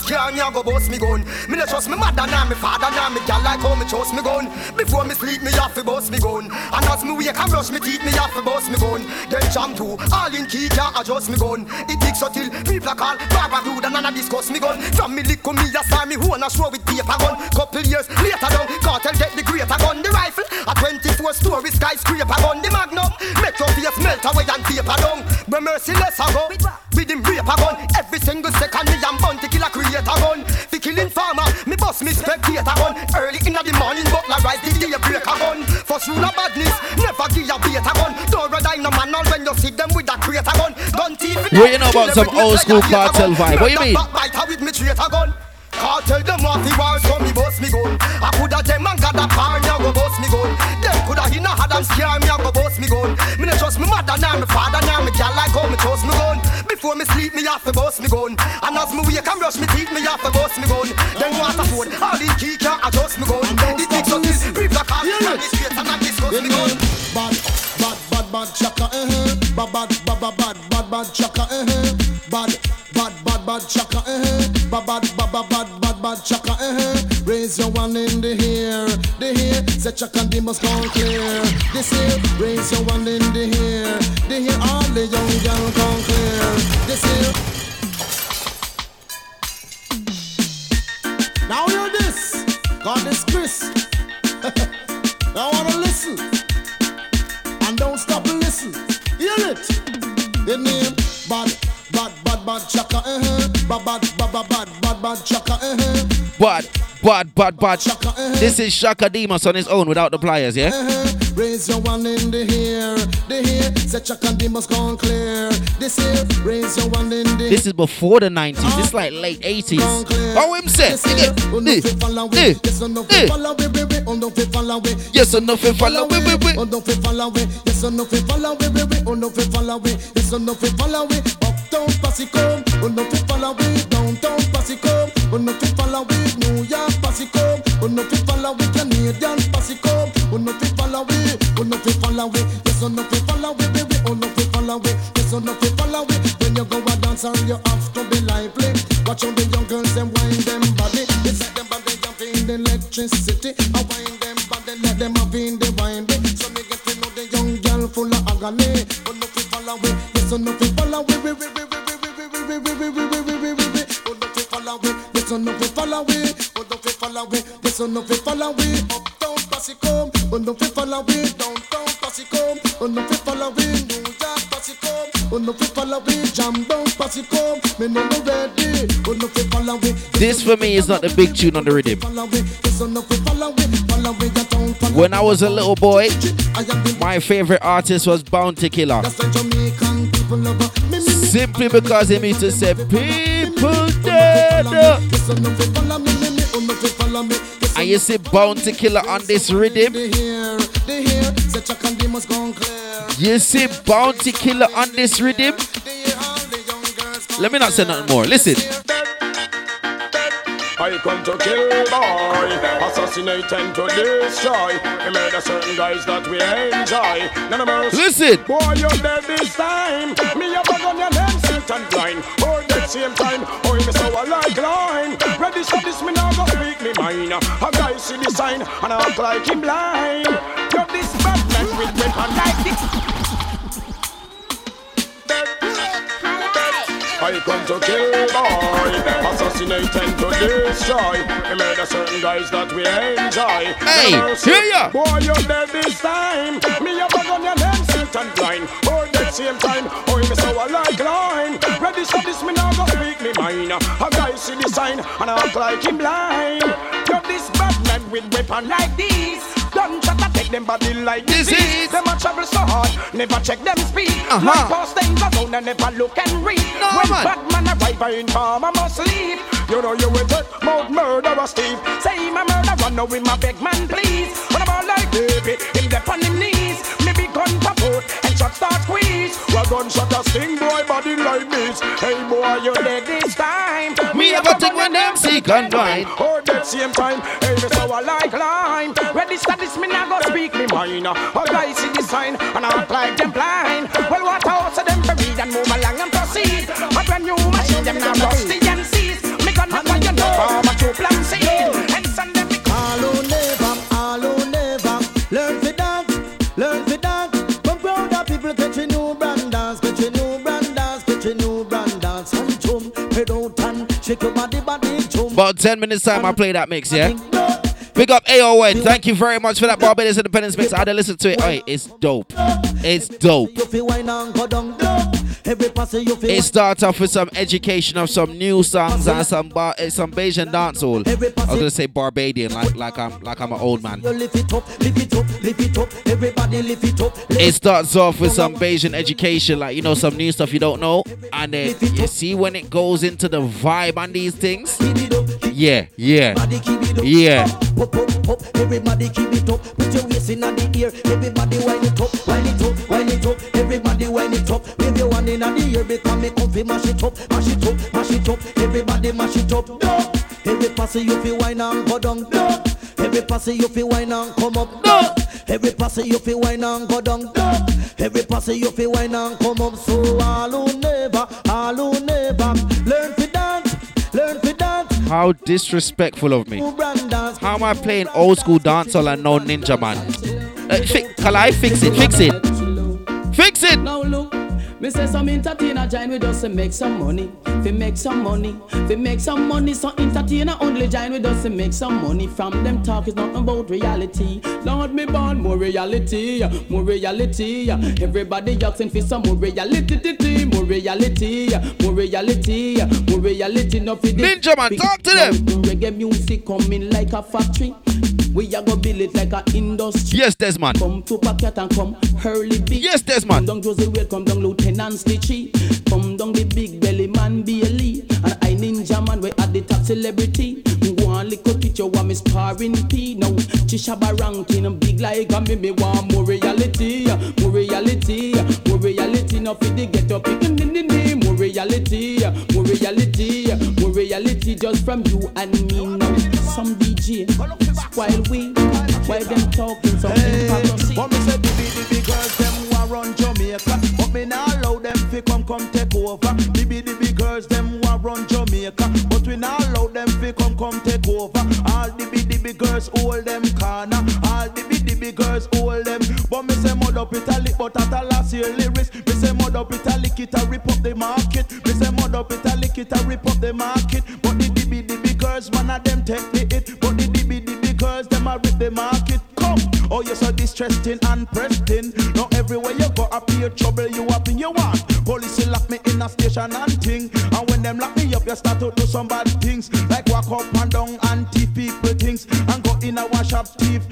He not had me a go boss me gun. Me no trust me mother nor me father nor me gal like how me trust me gun. Before me sleep, me have to boss me gun. And as me wake and brush me teeth, me have to boss me gun. Then jam too, all in key can't adjust me gun. It takes so till people call Barbara Rude and I discuss me gun. From me lick me a star me who a show with paper gun. Couple years later down, cartel get the greater gun. The rifle a 24 story skyscraper gun. The magnum make your face melt away and paper down. But merciless I go with him raper gun. Every single second me am kill a gun. For killing farmer, me boss me spectator gun. Early in the morning, but la rise the day breaker gun. For sure a badness, never give a beta gun. Don't run no man on when you see them with a creator gun. Gun thief. What you know about some old school cartel vibe? What you mean? Backbiter with me traitor gun. Cartel them want the war, so me boss me gun. I coulda them and got a me a go boss me gun. Them coulda he not had them scare me, a go boss me gun. Me no trust me mother nor me father nor me gal like how me trust me gun. Before me sleep, me have to boss me gun. And as me wake and brush me teeth, me have to boss me gun. Then want a phone, all the key can't adjust me gun. It takes so this, call me and this straight and I discuss me gun. Bad, bad, bad, bad chaka, eh, eh. Bad, bad, bad, bad, bad, bad, bad chaka, eh, eh. Bad, bad, bad, bad chaka, eh, eh. Bad, bad, bad, bad, bad, bad, bad chaka, eh, eh. Raise your one in the air, the air. Say chaka, they must come clear. This here, raise your one in the air, the air. All the young girl come clear. Now hear this. God is Chris. now wanna listen and don't stop and listen. Hear it. The name bad, bad, bad, bad chaka. Uh-huh. Bad, bad, bad, bad, bad, bad, bad chaka. Uh-huh. Bad, bad, bad, bad. This is Chaka Demus on his own without the pliers, yeah? Uh-huh. Raise your one in the air, the air. Say Chaka Demus gone clear. This here, raise your one in the This is before the 90s. This is like late 80s. Oh, him said. Yes no follow we we we, oh follow we. Yes no follow we we we. Oh follow we. Yes no follow we we we, oh follow we. Yes no follow we. Uptown posse come, oh no follow we. Downtown posse come, oh no follow we. Posse come, oh no fi follow we. Canadian posse come, oh no fi follow we. Oh no fi follow we. Yes or no fi follow we we we, oh no fi follow we. Yes or no fi follow we. When you go a dance and you have to be lively. Watch out the young girls them wind them body. It's like them body jump in the electricity. I wind them body, let them up in the wine. So me get to know the young girl full of agony. Oh no fi follow we, yes or no fi follow we, we we we we we we we we we we we we we we we. Oh no fi follow we, yes or no fi follow we. Oh follow yes or no fi follow. Uptown posse come, oh no fi follow. Downtown posse come, oh no fi follow we. New York posse come, oh no fi follow we. Jam down posse come, me no no ready. Oh no fi follow we. This for me is not the big tune on the rhythm. Follow we, yes or no fi follow we. Follow we, your town follow When I was a little boy, my favorite artist was Bounty Killer. Jamaican people lover. Me me Simply because he used to say, People dead. And you see Bounty Killer on this rhythm. the hair, the hair. Say Chaka Demus gone clear. You see Bounty Killer on this rhythm. Let me not say nothing more. Listen. I come to kill boy, assassinate and to destroy. We murder certain guys that we enjoy. None of us. Listen. Boy, you're dead this time. Me a bag on your name, sit and blind. Same time, oh, me so I like line. Ready for this, me now go speak me mind. A guy see the sign and I act like him blind. You're this bad man, with weapon like this. I come to kill boy, assassinate and to destroy. We made a certain guys that we enjoy. Hey, hear see- ya. Boy, you're dead this time. Me a on your name, sit and blind. Oh, that same time, oh, me so I like line. Ready for this, me now go speak me mind. A guy see the sign and I act like him blind. You're this bad man with weapon like this. Don't try to take them body like disease. Them a travel so hard, never check them speed. Uh-huh. Like past things around and never look and read. No, when man. bad man arrive, I inform I must leave. You know you will take mouth murderer Steve. Say him a murderer, now him a beg man please. What about like baby, him dep on him knees. Kaput and shot start squeeze. Well gunshot a sting boy body like this. Hey boy, you dead this time. Me a go take my name sick and blind. Oh, that same time, hey, me so I like. Ready, start this, me now go speak me mind. A guy see the sign, and I like them blind. Well, what else of them to read and move along and proceed? But when you machine them now rusty About 10 minutes time, I play that mix, yeah? Big up AON. Thank you very much for that Barbados Independence mix. I had to listen to it. Hey, it's dope. It's dope. You feel wine and go down, down. Every pass you feel. It starts off with some education of some new songs and some bar, eh, some Bayesian dancehall. I was gonna say Barbadian, like like I'm like I'm an old man. It up, lift it up, lift it up. Everybody lift it up. It starts off with some Bayesian education, like you know some new stuff you don't know, and then you see when it goes into the vibe on these things. Yeah, yeah, yeah. Everybody keep it up. Put your waist in the ear. Everybody wind it up, wind it up, wind it up. Everybody wind it up. Hand in the ear because me come fi mash it up, mash it up, mash it up. Everybody mash it up. No. Every pass you feel wine and go down. No. Every pass you feel wine and come up. No. Every pass you feel wine and go down. No. Every pass you feel wine and come up. So all who never, all who never learn to dance, learn to dance. How disrespectful of me. How am I playing old school dancehall and no Ninjaman? Uh, fi- Kali, fix it, fix it. Fix it! Now look, me say some entertainer join with us to make some money. Fi make some money, fi make some money. So entertainer only join with us to make some money. From them talk is not about reality. Lord me born more reality, more reality. Everybody asking for some more reality, more reality, more reality, more reality. No fi the Ninjaman, talk to them. Reggae music coming like a factory. We a go build it like a industry. Yes, Desmond. Come to Packet and come hurly big. Yes, Desmond. Come down Josey Wales, come down Lieutenant Stitchie. Come down the big belly man Bailey. And I Ninjaman we at the top celebrity. One little picture want me sparring P. Now Chishabba ranking big like a me me want more reality, more reality, more reality. Now fi the get up, it can't be more reality, more reality, more reality. Just from you and me now. Some DJ while we while them talking some hypocrisy. But me say the big, the girls them who run Jamaica. But me not allow them fi come come take over. The big, the girls them who run Jamaica. But we not allow them fi come come take over. All the big, the girls hold them corner. All the big, the girls hold them. But me say mud up italic but at a last year lyrics. Me say mud up italic it a rip up the market. Me say mud up italic it a rip up the market. But the the big, the girls man of them take the market Come, oh you're so distressing and pressing. Now everywhere you go appear trouble you up in your want Police lock me in a station and ting. And when them lock me up you start to do some bad things. Like walk up and down and thief people things. And go in a wash up thief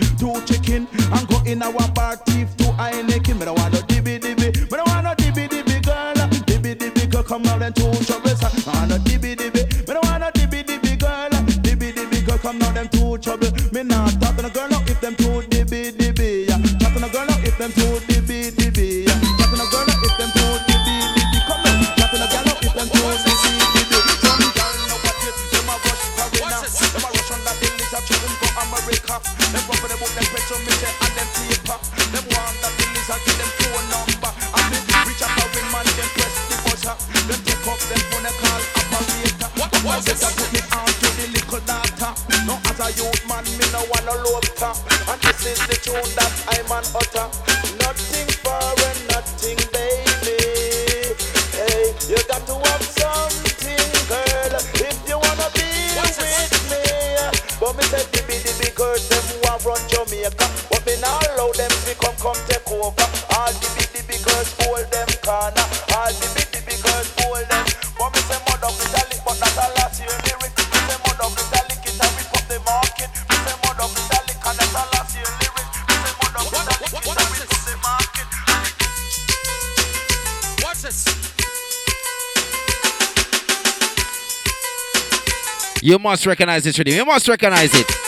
must recognize this rhythm. You must recognize it.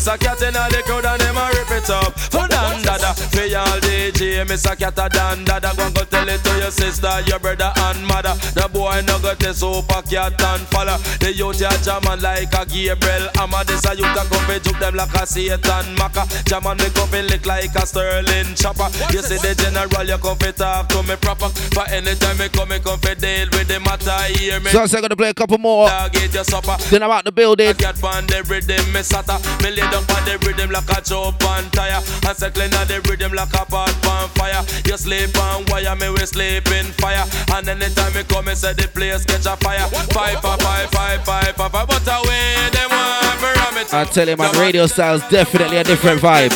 Miss a cat in all the crowd and them a rip it up. For Don Dada, for y'all DJ, miss a cat a Don Dada. Go go tell it to your sister, your brother and mother. The boy no got a Super Cat and follow. The youth ya jamming like a Gabriel. Amma this a youth a come them like a Satan Maka. Jamming me come fi lick like a Sterling chopper. You see the general, you come fi talk to me proper. For anytime me come, me come fi deal with the matter. Hear me. So I'm gonna play a couple more. Dog eat your supper. Then I'm out the building. Get on the rhythm, me sata. Me lay down on the rhythm like a chop on tire. And circling on the rhythm like a pot on fire. You sleep on wire, me we sleep in fire. And anytime me come, me say the place catch a fire. Five, five, five, five, five, five, five. But away them want for ram it. I tell you, man, radio style's definitely a different vibe.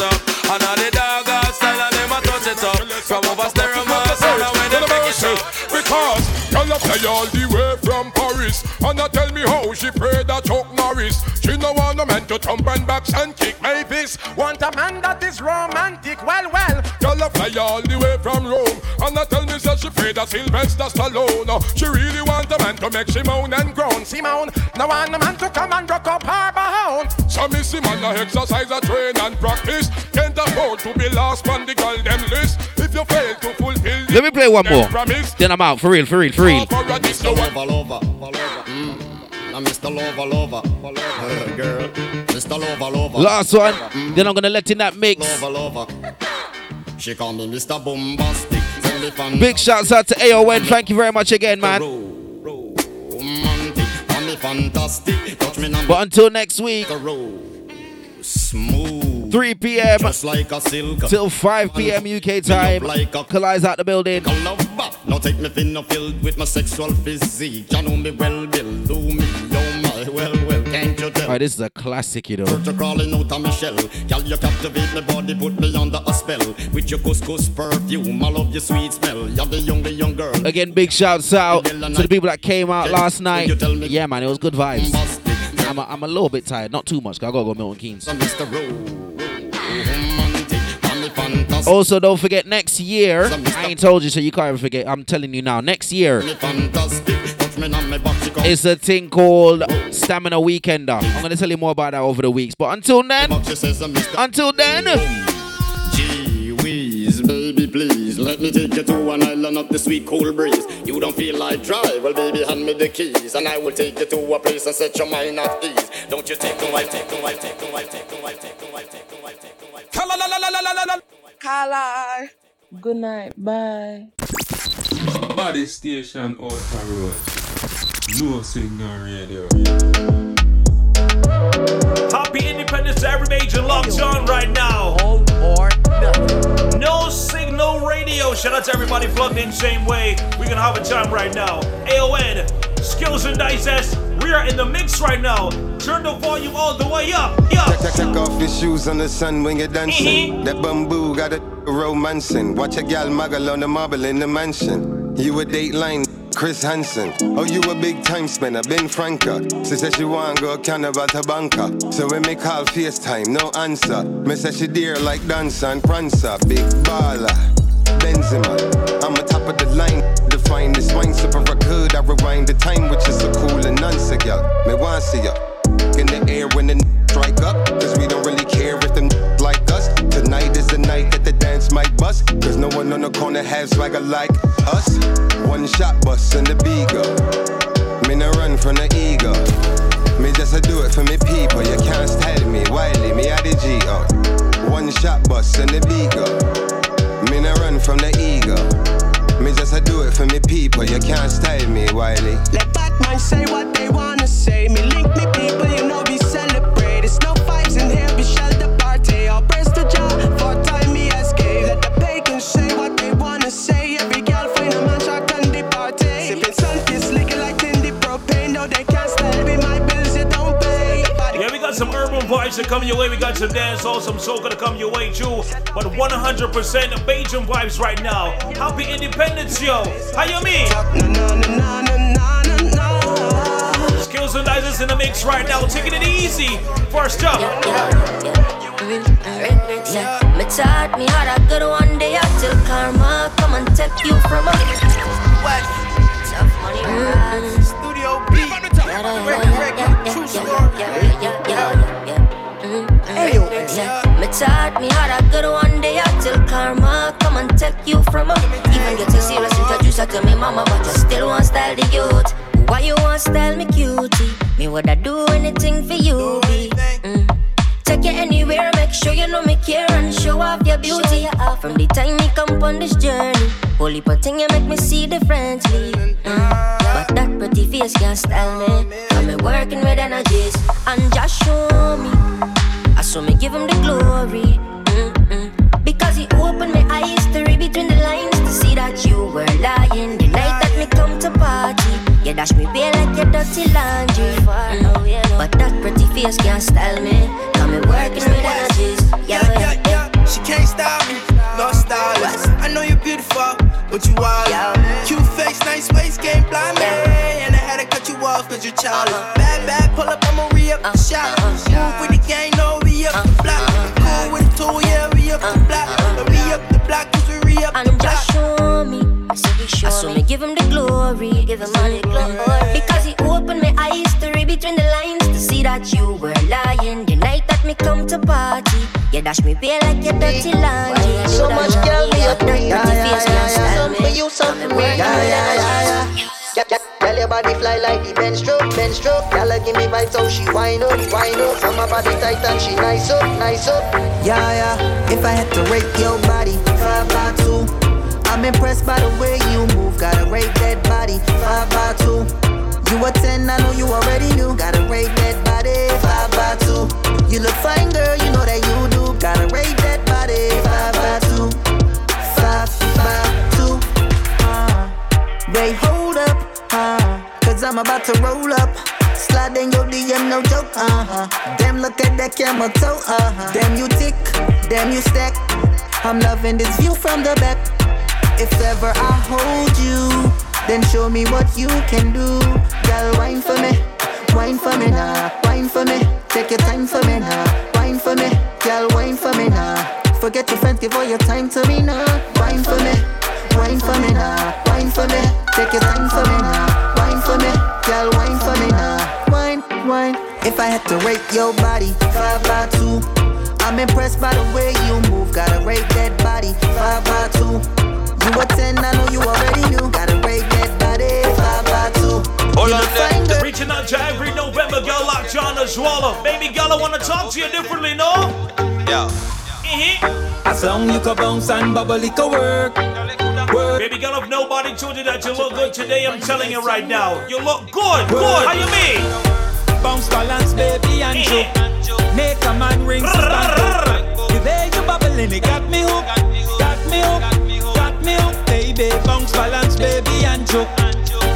Girl a fly all the way from Paris. And a tell me how she prayed that Chuck Norris. She no want a man to thump and box and kick my fist. Want a man that is romantic, well, well. Girl a fly all the way from Rome. And a tell me that she prayed that Sylvester Stallone. She really want a man to make she moan and groan. Simone, no want a man to come and rock up her behind So me see man a exercise, a train and practice. Can't afford to be lost on the girl them list. If you fail to fulfill Let me play one more. promise. Then I'm out. For real, for real, for real. Mr. Lover, lover, mm. I'm Mr. Lover, lover, girl. Mr. Lover, lover. Last one. Then I'm gonna let in that mix. Lover, lover. She call me Mr. Bombastic. Tell me fan- Big shouts out to AON. Thank you very much again, man. romantic. Call me fantastic. Touch me number. But until next week, smooth. 3 p.m. Just like a silk. till 5 p.m. UK time. Kali's out the building. Now take me thin filled with my sexual physique. You know me well, Bill. Do me, oh my, well, well, can't you tell? Alright, this is a classic, you know. You're crawling out of my shell. Girl, you captivate my body, put me under a spell. With your couscous perfume, I love your sweet smell. You're the young, the young girl. Again, big shouts out to the people that came out last night. Yeah, man, it was good vibes. I'm a, I'm a little bit tired, not too much, 'cause I gotta go Milton Keynes. Also, don't forget next year. I ain't told you, so you can't even forget. I'm telling you now. Next year It's a thing called Stamina Weekender. I'm gonna tell you more about that over the weeks. But until then, until then. Gee whiz, baby, please let me take you to an island of the sweet cool breeze. You don't feel like drive, well, baby, hand me the keys, and I will take you to a place and set your mind at ease. Don't you take a while, take a while, take a while, take a while, take a while, take a while, take a while. Color. Good night. Bye. Body station outer road. No signal radio. Happy Independence to every major locked on right now. or nothing. No signal radio. Shout out to everybody plugged in same way. We're gonna have a time right now. AON, Skillz and Digest. We are in the mix right now. Turn the volume all the way up. Yeah. Take, off your shoes on the sun when you're dancing. Mm-hmm. That bamboo got a romancing. Watch a gal muggle on the marble in the mansion. You a dateline, Chris Hansen. Oh, you a big time spender, Ben Franca. She said she want go carnival to banker. So when me call FaceTime, no answer. Me say she dear like dancer and prancer. Big baller, Benzema. I'm a top of the line. Define this wine super I could. I rewind the time, which is so cool and girl. Me want see ya in the air when the n- strike up. Cause we don't really care if them n- like us. Tonight is the night that the dance might bust. Cause no one on the corner has swagger like us. One shot bust and the beagle. Me no run from the ego. Me just a do it for me people. You can't style me, Wiley, me a the G. Uh. One shot bust and the beagle. Me no run from the ego. Me just a do it for me people, you can't style me, Wiley. Let Batman say what they wanna say. Me link me people, some urban vibes that come your way. We got some dancehall, some soul gonna come your way too. But 100% of Bajan vibes right now. Happy Independence, yo. How you mean? Skillz and Dices in the mix right now. Taking it easy. First up. Yeah, me taught me how to good one day until karma come and take you from a what? Tough money mm. Me taught me how to good one day until karma come and take you from a Even get you serious, introduce her to me mama, but you still want style the youth. Why you want style me cutie? Me woulda do anything for you, be. Mm. Take you anywhere, make sure you know me care and show off your beauty. From the time me come on this journey, holy thing you make me see differently. Mm. But that pretty face can't style me. I'm working with energies and just show me. I saw me give him the glory. Mm-mm. Because he opened my eyes to read between the lines to see that you were lying. The night that me come to party, you dash me bare like your dirty laundry. Mm. But that pretty face can't style me. Got me working with energies. Yeah, yeah, yeah. She can't stop me, no stylist. I know you're beautiful, but you wild. Cute face, nice waist, can't blind me. And I had to cut you off cause you're childish. Uh-huh. Bad, bad, pull up, I'ma re up the uh-huh. shot. Uh-huh. Move with the gang, no re up the block. Cool with the tool, yeah, re up the block. But re up the block cause we re up the And block. just show me. I said he show I saw me. give him the glory. Give him all the glory. Because he opened my eyes to read between the lines to see that you were lying. The night that me come to party, you dash me bare like your dirty laundry. So much girl me up pretty yeah, yeah, face can't yeah. style me. you, some me. Yeah, yeah, yeah, yeah. Yep, yep. Girl, your body fly like the bench stroke, bench stroke. Girl, give me vibes, how she wind up, wind up. From my body tight and she nice up, nice up. Yeah, yeah. If I had to rate your body, five by two. I'm impressed by the way you move. Gotta rate that body, five by two. You a ten, I know you already knew. Gotta rate that body, five by two. You look fine, girl, you know that you do. Gotta rate that body, five by two. Five by two. Uh, Ray, hold up, uh, cause I'm about to roll up. Slide in your DM, no joke, uh-huh. Damn, look at that camera toe, uh-huh. Damn, you tick, damn, you stack. I'm loving this view from the back. If ever I hold you, then show me what you can do. Girl, wine for me, wine for me now, wine for me. Take your time for me now, wine for me. Girl, wine for me now. Forget your friends, give all your time to me now. Wine for me, wine for me now, wine for me. Take your time for me now, wine for me. Girl, wine for me now, wine, wine. If I had to rate your body, five by two. I'm impressed by the way you move. Gotta rate that body, five by two. You a ten, I know you already knew. Gotta rate that body, five by two. Hold on there. Reaching out to every November girl like John as well. Baby girl, I wanna talk to you differently, no? Yeah. Mm-hmm. As long you can bounce and bubble, it can work. Work. Baby girl, if nobody told you that you look good today, I'm telling you right now, you look good. Good. How you mean? Bounce balance, baby, and joke. Make a man ring his band The way you bubbling, it got me hooked. Got me hooked. Baby. Bounce balance, baby, and joke.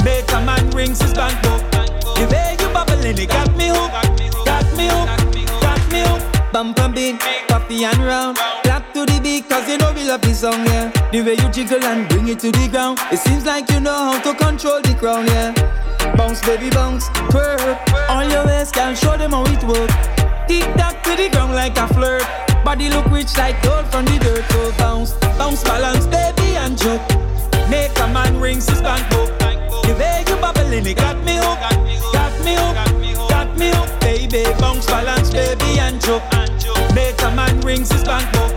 Make a man ring his band The way you bubbling, it got me hooked. Got me hooked. Got me hooked. Bump and beat, puffy and round. Clap to the beat, cause you know we love this song, yeah. The way you jiggle and bring it to the ground. It seems like you know how to control the crown, yeah. Bounce, baby, bounce, twerk. On your waist, can show them how it work. Tick tock to the ground like a flirt. Body look rich like gold from the dirt. So bounce, bounce, balance, baby, and joke. Make a man ring his bank book. The way you bubbling, it got me hooked. Got me hooked, got me hooked, baby. Bounce, balance, baby, and joke. Make a man ring his bank book.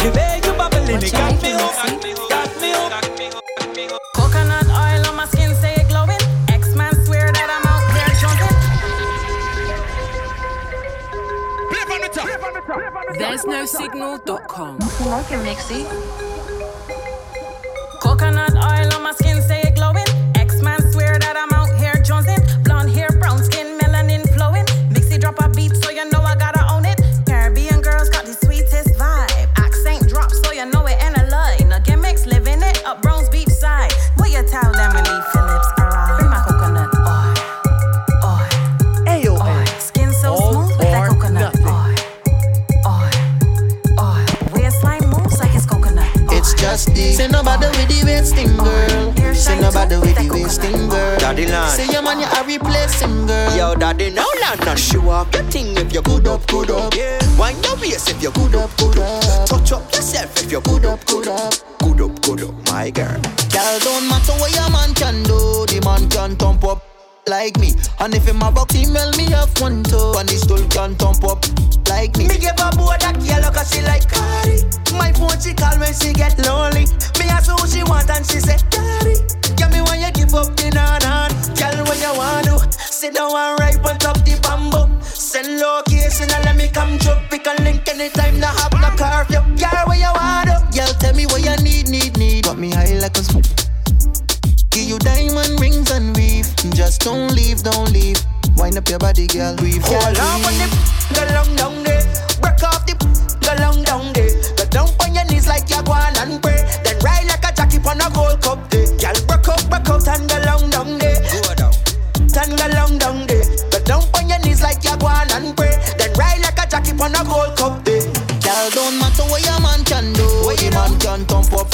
The way you bubbling, it got me hooked. Got me hooked. Coconut There's no signal.com. Welcome, Mixie. Coconut oil on my skin, say it glowing. X-Man swear that I'm out here jonesing. Blonde hair, brown skin, melanin flowing. Mixy drop a beat, so you know Say nobody with the wasting girl Say nobody with the wasting girl Daddy land. Say your man you are replacing girl Yo, daddy, no land, not show off your thing if you're good up, good up. Yeah. Wind your waist if you're good up, good up. Touch up yourself if you're good up, good up. Good up, good up, my girl. Girl don't like me And if him a buck email me have one too And he still can thump up like me Me give a boy that yellow cause she like Cardi. My phone she call when she get lonely. Me ask who she want and she say Daddy. Give me when you give up the nanan. Girl when you want to sit down and right on top the bamboo. Send location and let me come drop. We can link anytime now have no curfew. Girl when you want to. Girl tell me what you need, need, need Got me high like a smoke Give you diamond rings and weave Just don't leave, don't leave Wind up your body, girl Weave, Hold on when the go long down there. Break off the go long down there. Go down on your knees like you going and pray. Then ride like a jockey on a gold cup day. Girl, break out, break out and go long down there. Go down. And go long down there. Go down on your knees like you going and pray. Then ride like a jockey on a gold cup can thump up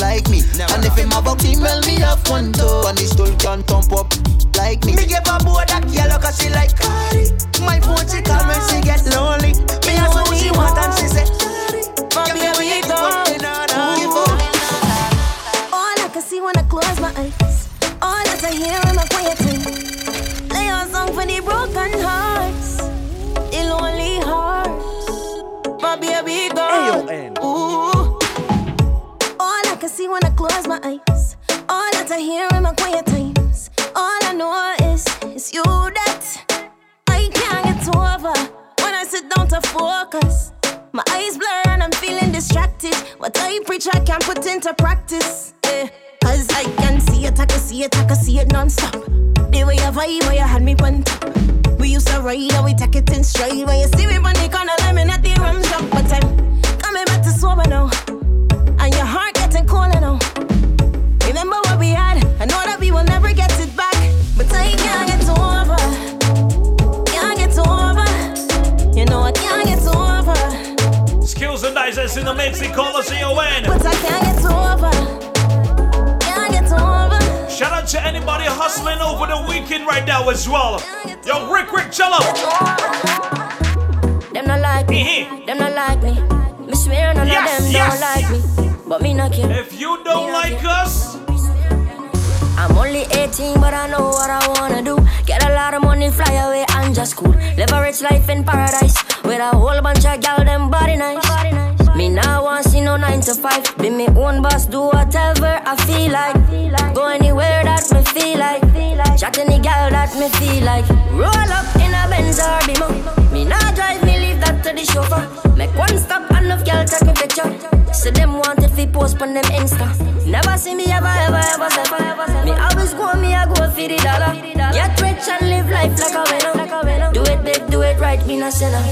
like me And if him a buck email me have one too And he still can thump up like me Me give a boy that yellow cause she like Cardi. My phone she call when she get lonely. Me ask her who she want and she say Daddy. Give me when you give up the nana. Give up. All I can see when I close my eyes. All that I hear in my quiet time. Play a song for the broken hearts, the lonely hearts. My baby girl. Ooh. Can see when I close my eyes. All that I hear in my quiet times. All I know is it's you that I can't get over when I sit down to focus. My eyes blur and I'm feeling distracted. What I preach, I can't put into practice. Yeah. Cause I can see it, I can see it, I can see it non-stop. The way you vibe, where you had me on top. We used to ride and we take it in stride. When you see me on the corner, let me not the rum drop. But I'm coming back to sober now. And your heart getting colder now. Remember what we had? I know that we will never get it back. But I can't get over. Can't get over. You know I can't get over. Skillz and Digest in the mix. Call us. But I can't get over. Can't get over. Shout out to anybody hustling over the weekend right now as well. Yo, Rick, Rick, chill out. Them not like me. Mm-hmm. Them But me not care. If you don't like us, I'm only 18, but I know what I wanna do. Get a lot of money, fly away, and just cool. Live a rich life in paradise with a whole bunch of gal, them body nice. Me now want see no 9 to 5. Be me own boss, do whatever I feel like. Go anywhere that me feel like. Chat any gal that me feel like. Roll up in a Benz or Beamer. Me now drive, me leave that to the chauffeur. Make one stop, and enough gal take a picture. Say them want it fi post on them Insta. Never see me ever, ever, ever, ever. Me always go, me I go for the dollar. Get rich and live life like a winner. Do it big, do it right, me not sinner.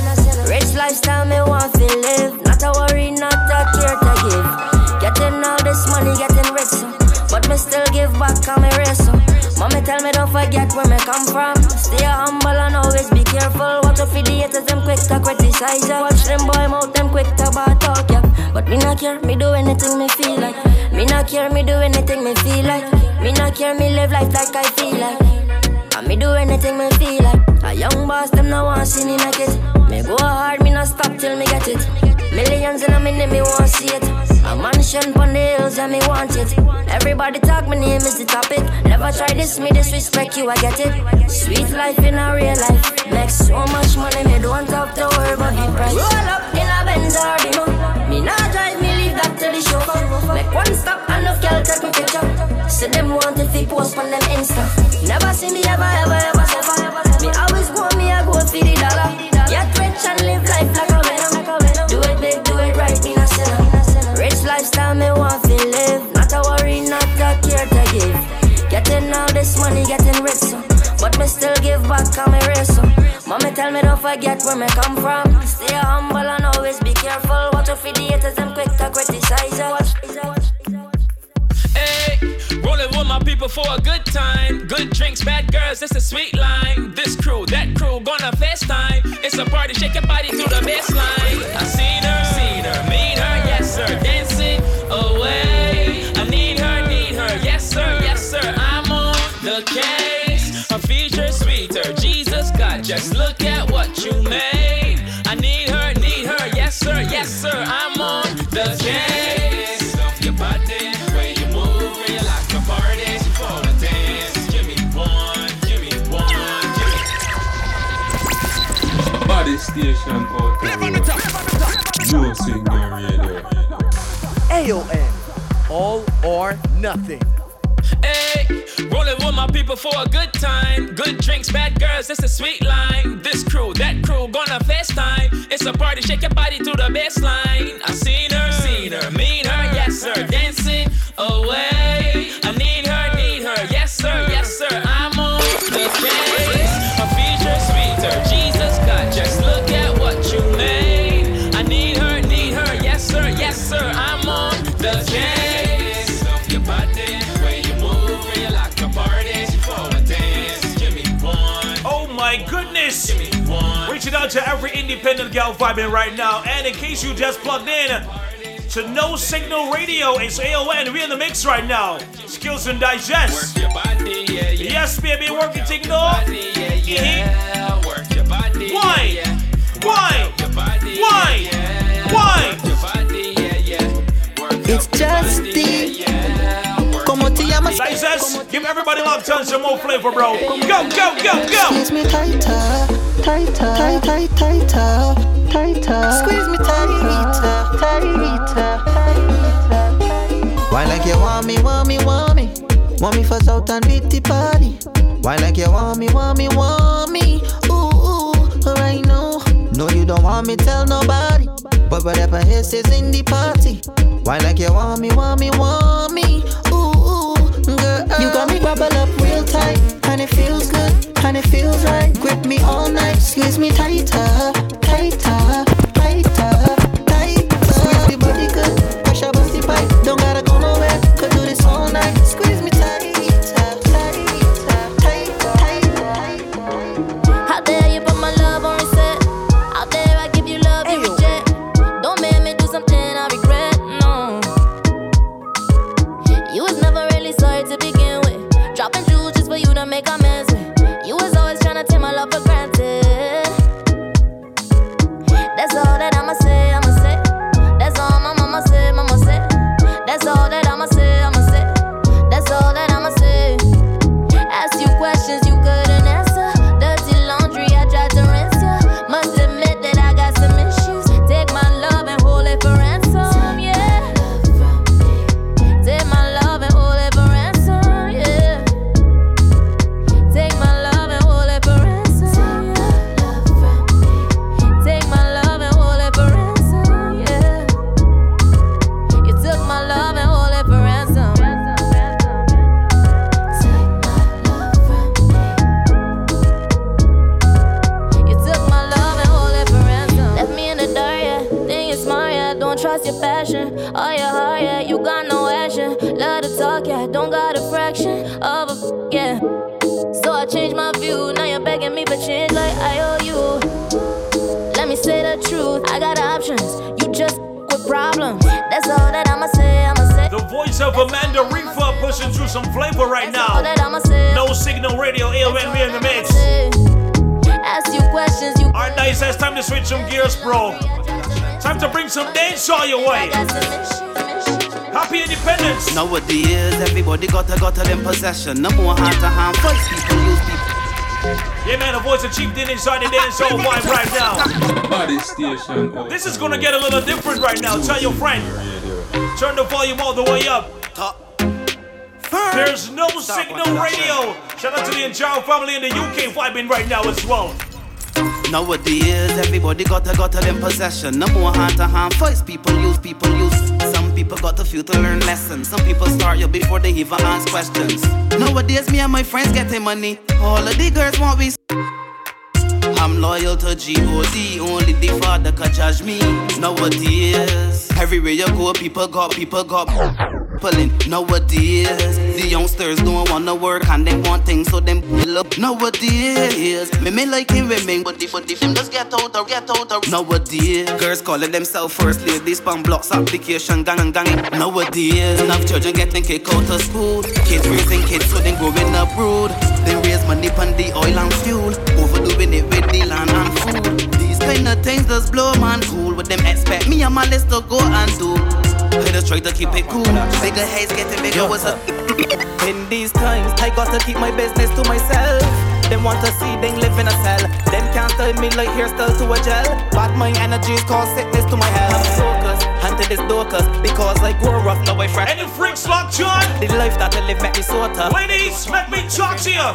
Rich lifestyle, me want to live. Not a worry, not a care to give. Getting all this money, getting rich, so. but me still give back, I'm a racer. Mommy tell me don't forget where me come from. Stay humble and always be careful. Watch out for the haters, them quick to criticize ya. Watch them boy mouth, them quick to bad talk ya. But me not care, me do anything me feel like. Me not care, me do anything me feel like. Me not care, me live life like I feel like. And me do anything me feel like. A young boss, them no want see me make it. Me go hard, me not stop till me get it. Millions in a minute, me want see it. A mansion on the and me want it. Everybody talk, my name is the topic. Never try this, me disrespect you, I get it. Sweet life in a real life. Make so much money, me don't have to worry about the price. Roll up in a Benz or Beamer. Me not drive, me leave that to the chauffeur. Make one stop, enough girl take me picture. Say them want it, fi post on them Insta. Never see me ever, ever, ever, ever. Me always go, me I go for the dollar. me want to live. Not a worry, not a care to give. Getting all this money, getting rich, so. But me still give back on me race, so. Mommy tell me don't forget where me come from. Stay humble and always be careful. Watch out for the haters, them quick to criticize. Watch, hey. Rolling with my people for a good time. Good drinks, bad girls, it's a sweet line. This crew, that crew, gonna FaceTime. It's a party, shake your body to the baseline. I seen her, seen her, mean her, yeah. Body station out the road. No signal radio. AON, all or nothing. Hey, rolling with my people for a good time. Good drinks, bad girls, that's a sweet line. This crew, that crew, gonna FaceTime. It's a party, shake your body to the baseline. I seen her, seen her, mean her, yes sir, dancing away. My goodness! Reaching out to every independent gal vibing right now. And in case you just plugged in to No Signal Radio, it's AON. We're in the mix right now. Skillz and Digest. Yes, baby, working thing no. Why? Te give everybody locked on some more flavor, bro. Go, go, go, go. Squeeze me tighter, tighter, tight, tight, tighter, tighter. Squeeze me tighter, tighter, tighter. Why like you want me, want me, want me? Want me for South and Bitty party? Why like you want me, want me, want me? Ooh, ooh, right now. No, you don't want me, tell nobody. But whatever he says in the party. Why like you want me, want me, want me? You got me bubble up real tight, and it feels good, and it feels right. Grip me all night, squeeze me tighter, tighter, tighter. Them possession. No more to hand fights. People use people. Yeah, man, the voice of Chief Din inside the dancehall vibe right now. Body station This is gonna get a little different right now. Tell your friend. Turn the volume all the way up. There's no signal radio. Shout out to the entire family in the UK vibing right now as well. Nowadays, everybody got a got a them possession. No more hand to hand fights. People use people use. People got a few to learn lessons. Some people start you before they even ask questions. Nowadays, me and my friends getting money. All of the girls want we. I'm loyal to G.O.D. Only the father can judge me. Nowadays, everywhere you go, people got, people got pulling. Nowadays, the youngsters don't wanna work and they want things, so them pull up. Nowadays, me me like him women, but the but the them just get out or get out or. Nowadays, girls calling themselves first ladies, spam blocks, application, gang and gang. Nowadays, enough children getting kicked out of school. Kids raising kids, so they growing up rude. They raise money on the oil and fuel, overdoing it with the land and food. These kind of things just blow man cool. What them expect me and my list to go and do. I just try to keep it cool. Bigger getting bigger. What's up? In these times, I got to keep my business to myself. Them want to see them live in a cell. Them can't tell me like hairstyle to a gel. But my energies cause sickness to my health. I'm hunted this docus because I grow rough, now I fresh. Any freaks locked John? The life that I live make me so tough. Ladies, let me talk to you.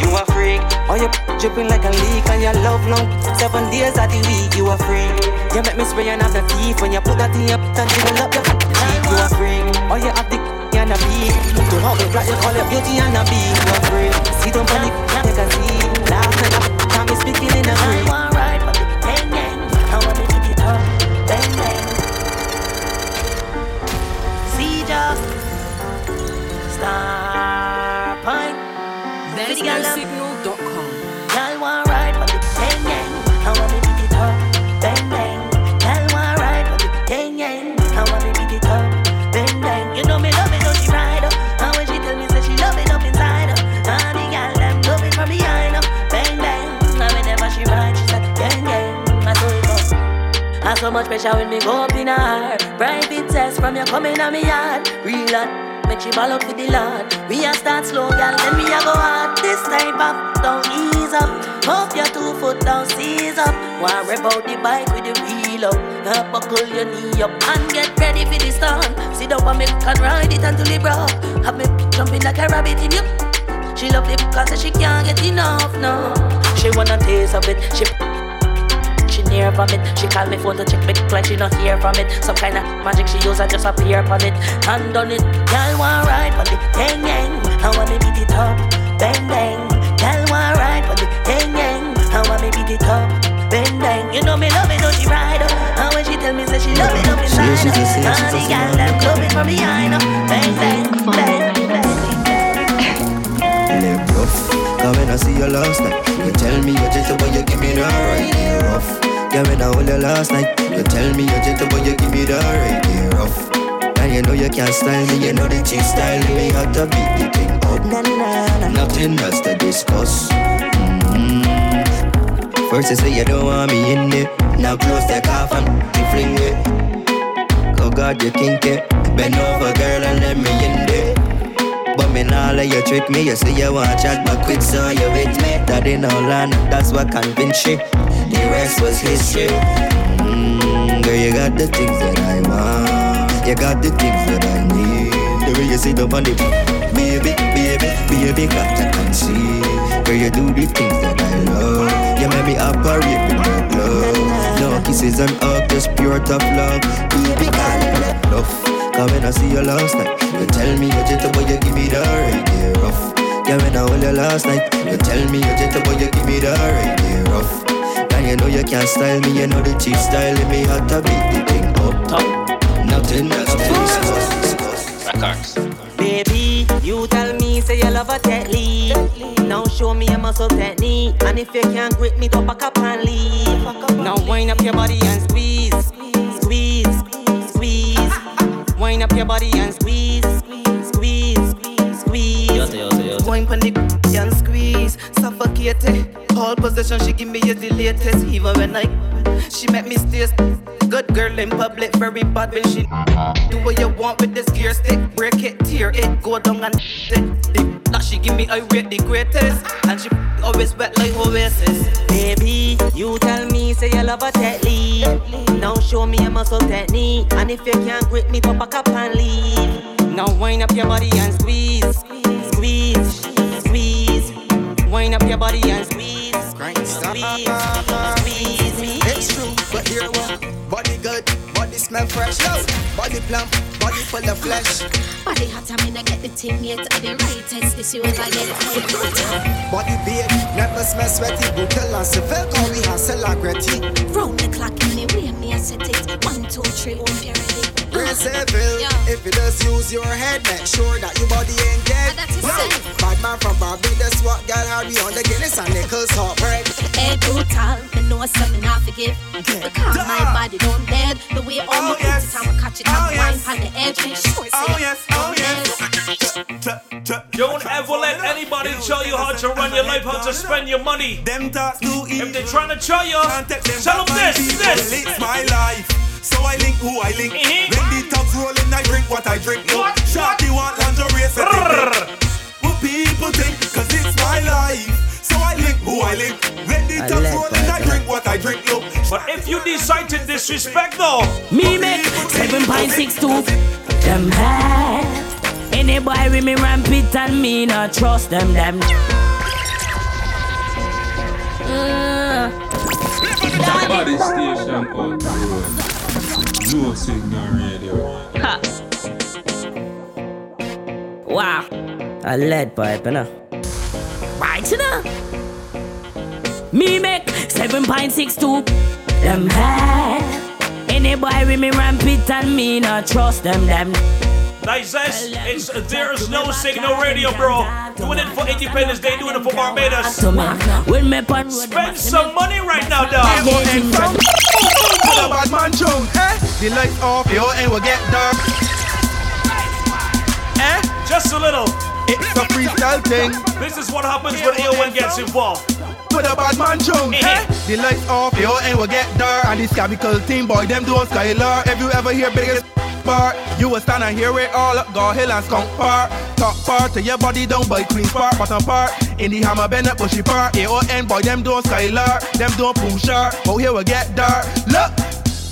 You a freak, or you dripping like a leak and your love long. Seven days of the week, you a freak. You make me spray and have the thief when you put that in your and dribble up your cheek. You a freak, or you have the and a beat. To how the black you call it beauty and a beat. You a freak. See them funny, take a seat. Laugh and up, time me speaking in a freak. Star point. There's Video no signal.com. Y'all want ride for the bang bang. I want to pick it up, bang bang. Y'all want ride for the bang bang. I want to pick it up, bang bang. You know me love it, don't she ride up? And when she tell me say she love it up inside her, and the girl them love it from behind her, bang bang. And whenever she ride, she like bang bang. I saw it up. I so much pressure when me go up in her. Private test from you coming on me yard. Real hot, she ball up with the Lord. We a start slow, girl, then we a go hard. This type of don't ease up. Hope your two foot down, seize up. Worry about the bike with the wheel up. Now buckle your knee up and get ready for the storm. Sit down and me can ride it until it broke. Have me jumping like a rabbit in you. She love the cause she can't get enough, no. She wanna taste of it. She near from it. She call me phone to check me like she not hear from it. Some kind of magic she use, I just appear upon it. Hand on it, girl want ride for the gang gang. I want me beat it up, bang bang. Girl want ride for the gang gang. I want me beat it up, bang bang. You know me love it, don't she ride up? And when she tell me say she love it up inside she her, just she the just girl them it from behind her, bang bang bang bang. Rough. Cause when I see you last night, you tell me you're gentle, but you give me the right. Rough. Yeah, when I hold you last night, you tell me you're gentle, but you give me the right. Yeah, rough. And you know you can't style me, you know the cheap style me. Have to beat the thing up. Nothing else to discuss. Mm-hmm. First you say you don't want me in it, now close the coffin, you fling it. Oh God, you kinky. Bend over, girl, and let me in there. But me nah let you trick me. You say you want chat, but quick, so you with me. In all land, that's what convinced you. The rest was history. Mm, girl, you got the things that I want. You got the things that I need. The way you sit up on the baby, baby, baby, got to conceive. Girl, you do the things that I love. You make me operate with no glove. No kisses and hugs, just pure tough love. Baby, call it love. Cause when I see you last night, you tell me you're gentle, but you give me the right, yeah, rough. Yeah, when I hold you last night, you tell me you're gentle, but you give me the right, yeah, rough. And you know you can't style me, you know the cheap style in me, had to beat the thing up. Top. Nothing else to discuss. Records. Baby, you tell me say you love a technique. Now show me a muscle technique. And if you can't grip me, to back up and leave. Now wind up your body and squeeze, squeeze, squeeze. Wind up your body and squeeze, squeeze, squeeze. Wine pon the and squeeze, suffocate it. All possession she give me is the latest. Even when I, she make me stay. Good girl in public, very bad when she do what you want with this gear stick. Break it, tear it, go down and it. The that she give me, I rate the greatest. And she always wet like Oasis. Baby, you tell me say you love a technique. Now show me a muscle technique. And if you can't grip me, to back up and leave. Now wind up your body and squeeze, squeeze, squeeze. Wind up your body and squeeze, ah, ah, squeeze, ah, squeeze me. It's true, but here what? Body good, body smell fresh. Yo, body plump, body full of flesh. Body hot, I'm in, I get the thing yet. I the right test this, you ever get it. Body beard, never smell sweaty, brutal and severe, call we hustle like Gretty. Round the clock, anyway, me I set it. One, two, three, one, period. Grace Seville, if you just use your head, make sure that your body ain't dead. Yo, bad man from Barbados, what girl have you on the Guinness and Nichols hot bread? Head brutal, me know something I forgive. Because my body don't dead. The way all oh, my yes. it, I'ma catch it, I'ma wine on the edge, make sure Oh yes, oh yes. Don't ever let anybody tell you how to run your life, how to spend your money. Them thoughts too If they're trying to tell you, tell them this, this. It's my life. So I link who I link. When the tubs rolling, I drink what I drink. No, Shorty want lingerie, so What people think, cause it's my life. So I link who I link. When the tubs rolling, I drink what I drink. No, But if you decide to disrespect though, Me make seven point six two. Them bad. Any boy with me rampant and me not trust them. Them. Uh, Body station out the road. Ha. Wow. A lead pipe, you know. Right, you know. Me make 7.62. Them bad. Any boy with me rampant and me not trust them. Them. Nice, it's there's no signal radio, bro. Doing it for Independence Day, doing it for Barbados. To me. When me pon Spend some money right now, dog. To the bad man tune, eh? The lights off, your end will get dark. Eh? Just a little. It's a freestyle thing. This is what happens when AON gets involved. To the bad man tune, eh? The lights off, end will get dark. And this chemical team, boy, them doing skylar. If you ever hear biggest bar, you will stand and hear it all up. Go hill and skunk part. Top part to your body down by Queen's Park. Bottom part, in the hammer bend up bushy part. AON, boy, them doing skylar. Them doing pusher. But here will get dark. Look.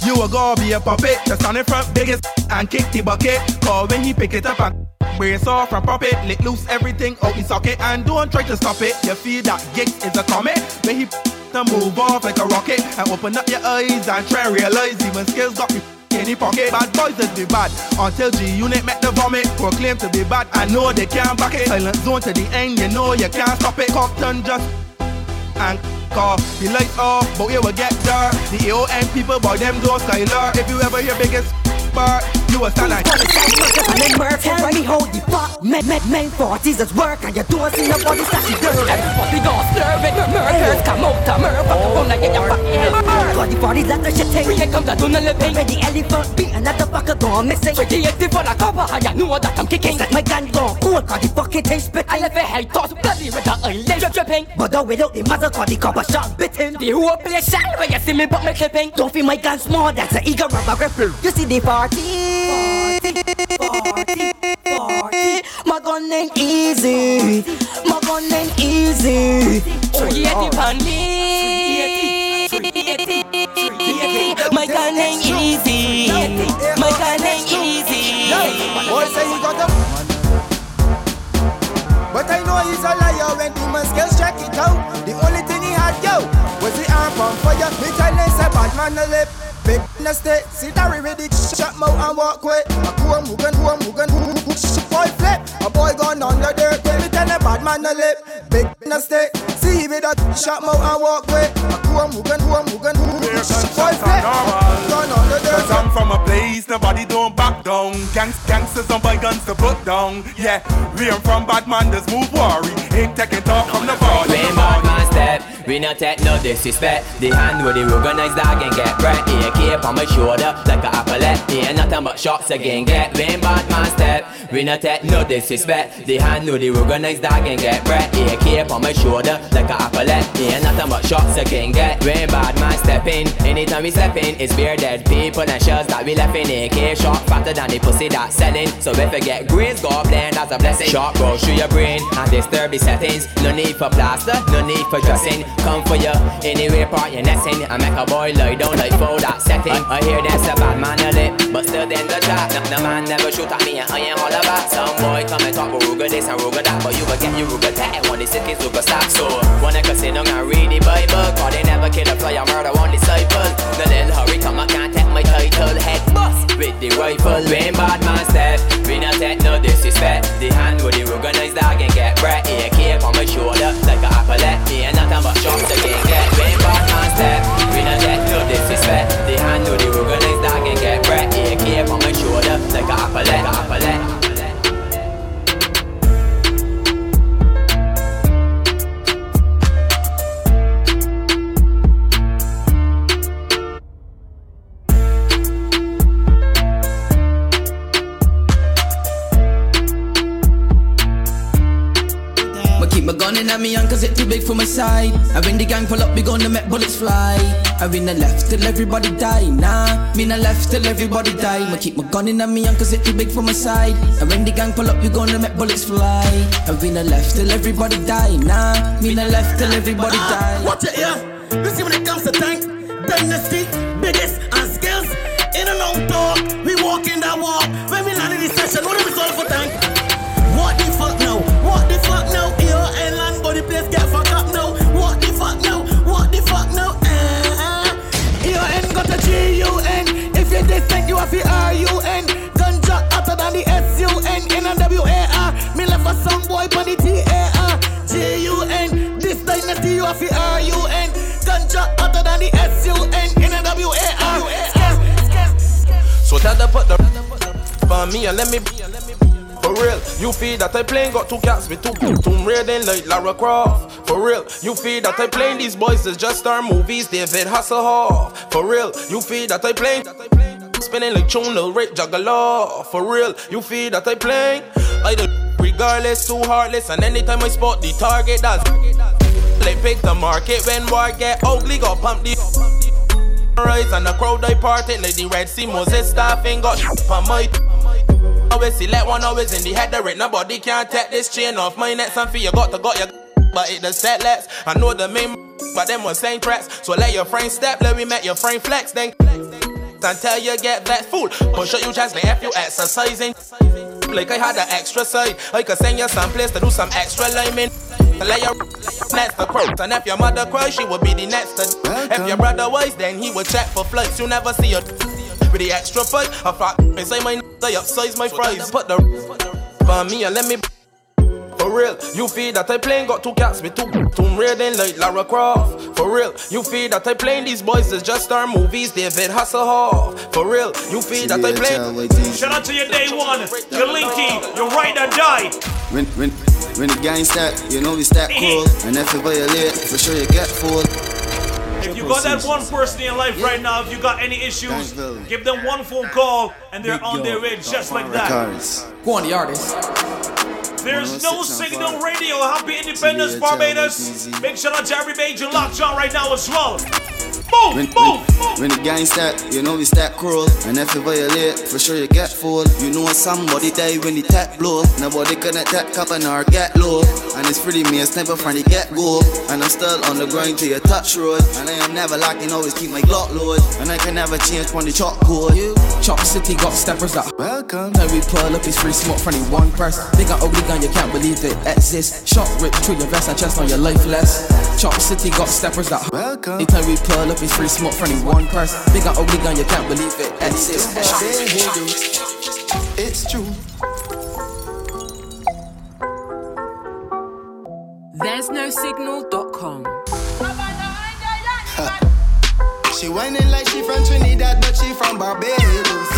You will go be a puppet, just stand in front biggest and kick the bucket. Call when he pick it up and brace off from puppet, lick loose everything out the socket and don't try to stop it. You feel that gigs is a comet when he to move off like a rocket and open up your eyes and try and realize even skills got me the pocket. Bad boys just be bad until G unit make the vomit. Proclaim to be bad, I know they can't back it. Silent zone to the end, you know you can't stop it. Compton just and call the lights off, but we will get dark. The AON people, boy, them don't skylar. If you ever hear biggest bar, you will stand like. Let Murph tell me how the fuck Men, men, men, forties is work and you don't see nobody starting dirt Everybody slurve it, murders come out to Murph Fuck the phone like get your fucking head Got the let the shit take Here comes the tuna living Ready elephant beat another fucker gone missing Ready active for the cover, how you know that I'm kicking Set my gun gone cool, got the fucking taste spit I left a head toss, bloody with the eyelid drip dripping But though without the mother, got the copper shot bitten The whole place shine when you see me but me clipping Don't feel my gun small, that's an eager rubber grip You see the party my gun ain't easy. My gun ain't easy. Three eighty pound My gun ain't easy. Know he's a liar when demon skills check it out. The only thing he had, yo, was the arm on fire. Me tell him say bad man no lip. Big in the state, sit there with the shut mouth and walk away. A cool mugan, cool mugan, boy flip. A boy gone on the dirt, when me bad man no lip. Big in the state, see with a shut mouth and walk away. A cool mugan, cool mugan, boy flip. Gone on the dirt. Cause I'm from a place nobody don't back down. Gangs, gangsters don't buy guns to put down. Yeah, we am from bad man, just move worry. Ain't taking talk from the body. When bad man step, we not take no disrespect. The hand with the organized dog and get bread. AK on my shoulder like a applet. Ain't nothing but shots again get. When bad man step, we not take no disrespect. The hand with the organized dog and get bread. AK on my shoulder like a applet. Ain't nothing but shots I can get. When bad man step in, anytime we step in, it's beer dead people and shells that we left in. AK shot fatter than the pussy that's selling. So if you get grace, God blend as a blessing. Shot go through your brain and disturb the settings. No need for plaster, no need for dressing. Come for you anyway, part your nesting. I make a boy lie down like for that setting. I, I hear there's a bad man a lip, but still then the chat. No, man never shoot at me and I ain't all about. Some boy come and talk Ruga this and Ruga that, but you get you ruga tag One is sick is ruga stop so Wanna go sit down and read the Bible. Cause they never kill a player murder one disciple. The little hurry come I can't take my title. Head bust with the rifle. When bad man step We not take no disrespect. The hand with the ruganized dog and get bread AK on my shoulder like a applet Me ain't nothing but shots to can get When bad man step We not take no disrespect. The hand with the ruganized dog and get bread AK on my shoulder like a applet, like a applet gunning at me young cause it too big for my side. And when the gang pull up, we gonna make bullets fly. I win the left till everybody die. Nah, me the left till everybody die. Ma keep my gunning at me young cause it too big for my side. And when the gang pull up, we gonna make bullets fly. I win the left till everybody die. Nah, me the left till everybody ah, die. Watch it, yeah. You see when it comes to tank, dynasty, biggest and skills. In and out talk, we walk in that walk. When we land in this session, what do we solve for tank? Place get fucked up now. What the fuck now? What the fuck now? Eh, Your N got a G U N. If you this you have the R U N. Ganja hotter than the S U N. In a W A R. Me left for some boy on the T A R. G U N. This dynasty you have the R U N. Ganja hotter than the S U N. In a W A R. So tell the put the for me and let me for real, you feel that I playing got two cats with two Tomb Raider like Lara Croft. For real, you feel that I playing these boys is just star movies, David Hasselhoff. For real, you feel that I playing spinning like Chunel, Rick Juggalo. For real, you feel that I playing I do regardless, too heartless, and anytime I spot the target, that's they pick the market when war get ugly, got pump the rise and the crowd I parted like the Red Sea Moses staffing got on my Always select one always in the head the nobody can't take this chain off. My neck something you got to got your but it the set less. I know the main but them was same tracks so let your frame step let me make your frame flex then until you get that fool push up you like if you exercising like I had an extra side. I could send you some place to do some extra liming. To let your next to quote and if your mother cries she would be the next to if your brother was then he would check for flights. You never see her with the extra foot I thought and say my they upsize my fries put the for me and let me for real, you feel that I playing got two cats with two Tomb Raider like Lara Croft. For real, you feel that I playing these boys is just star movies, David Hasselhoff. For real, you feel that I playing. Shout out to your day one, your linky, your ride or die. When when when the gang start, you know we start cool. And if you violate, for sure you get fooled. If you got that one person in your life right now, if you got any issues, give them one phone call and they're on their way just like that. Go on, the artist. There's no signal radio. Happy Independence, Barbados. Big shout out to every major locked on right now as well. Boom, When, boom. when, when the gang start, you know we start cruel. And if you violate, for sure you get fooled. You know somebody die when the tap blow. Nobody gonna tap cup and or get low. And it's pretty me a sniper from the get go. And I'm still on the grind to your touch road. And I am never locking, always keep my Glock load. And I can never change from the chalk code. Chop City got steppers that welcome. Time we pull up, it's free smoke from the one person. Big and ugly gun, you can't believe it exists. Shot rip through your vest and chest on your lifeless. Chop City got steppers that welcome. Anytime we pull up, it's free smoke from the one person. Big and ugly gun, you can't believe it exists. It's true. There's no signal.com. She whining like she from Trinidad, but she from Barbados.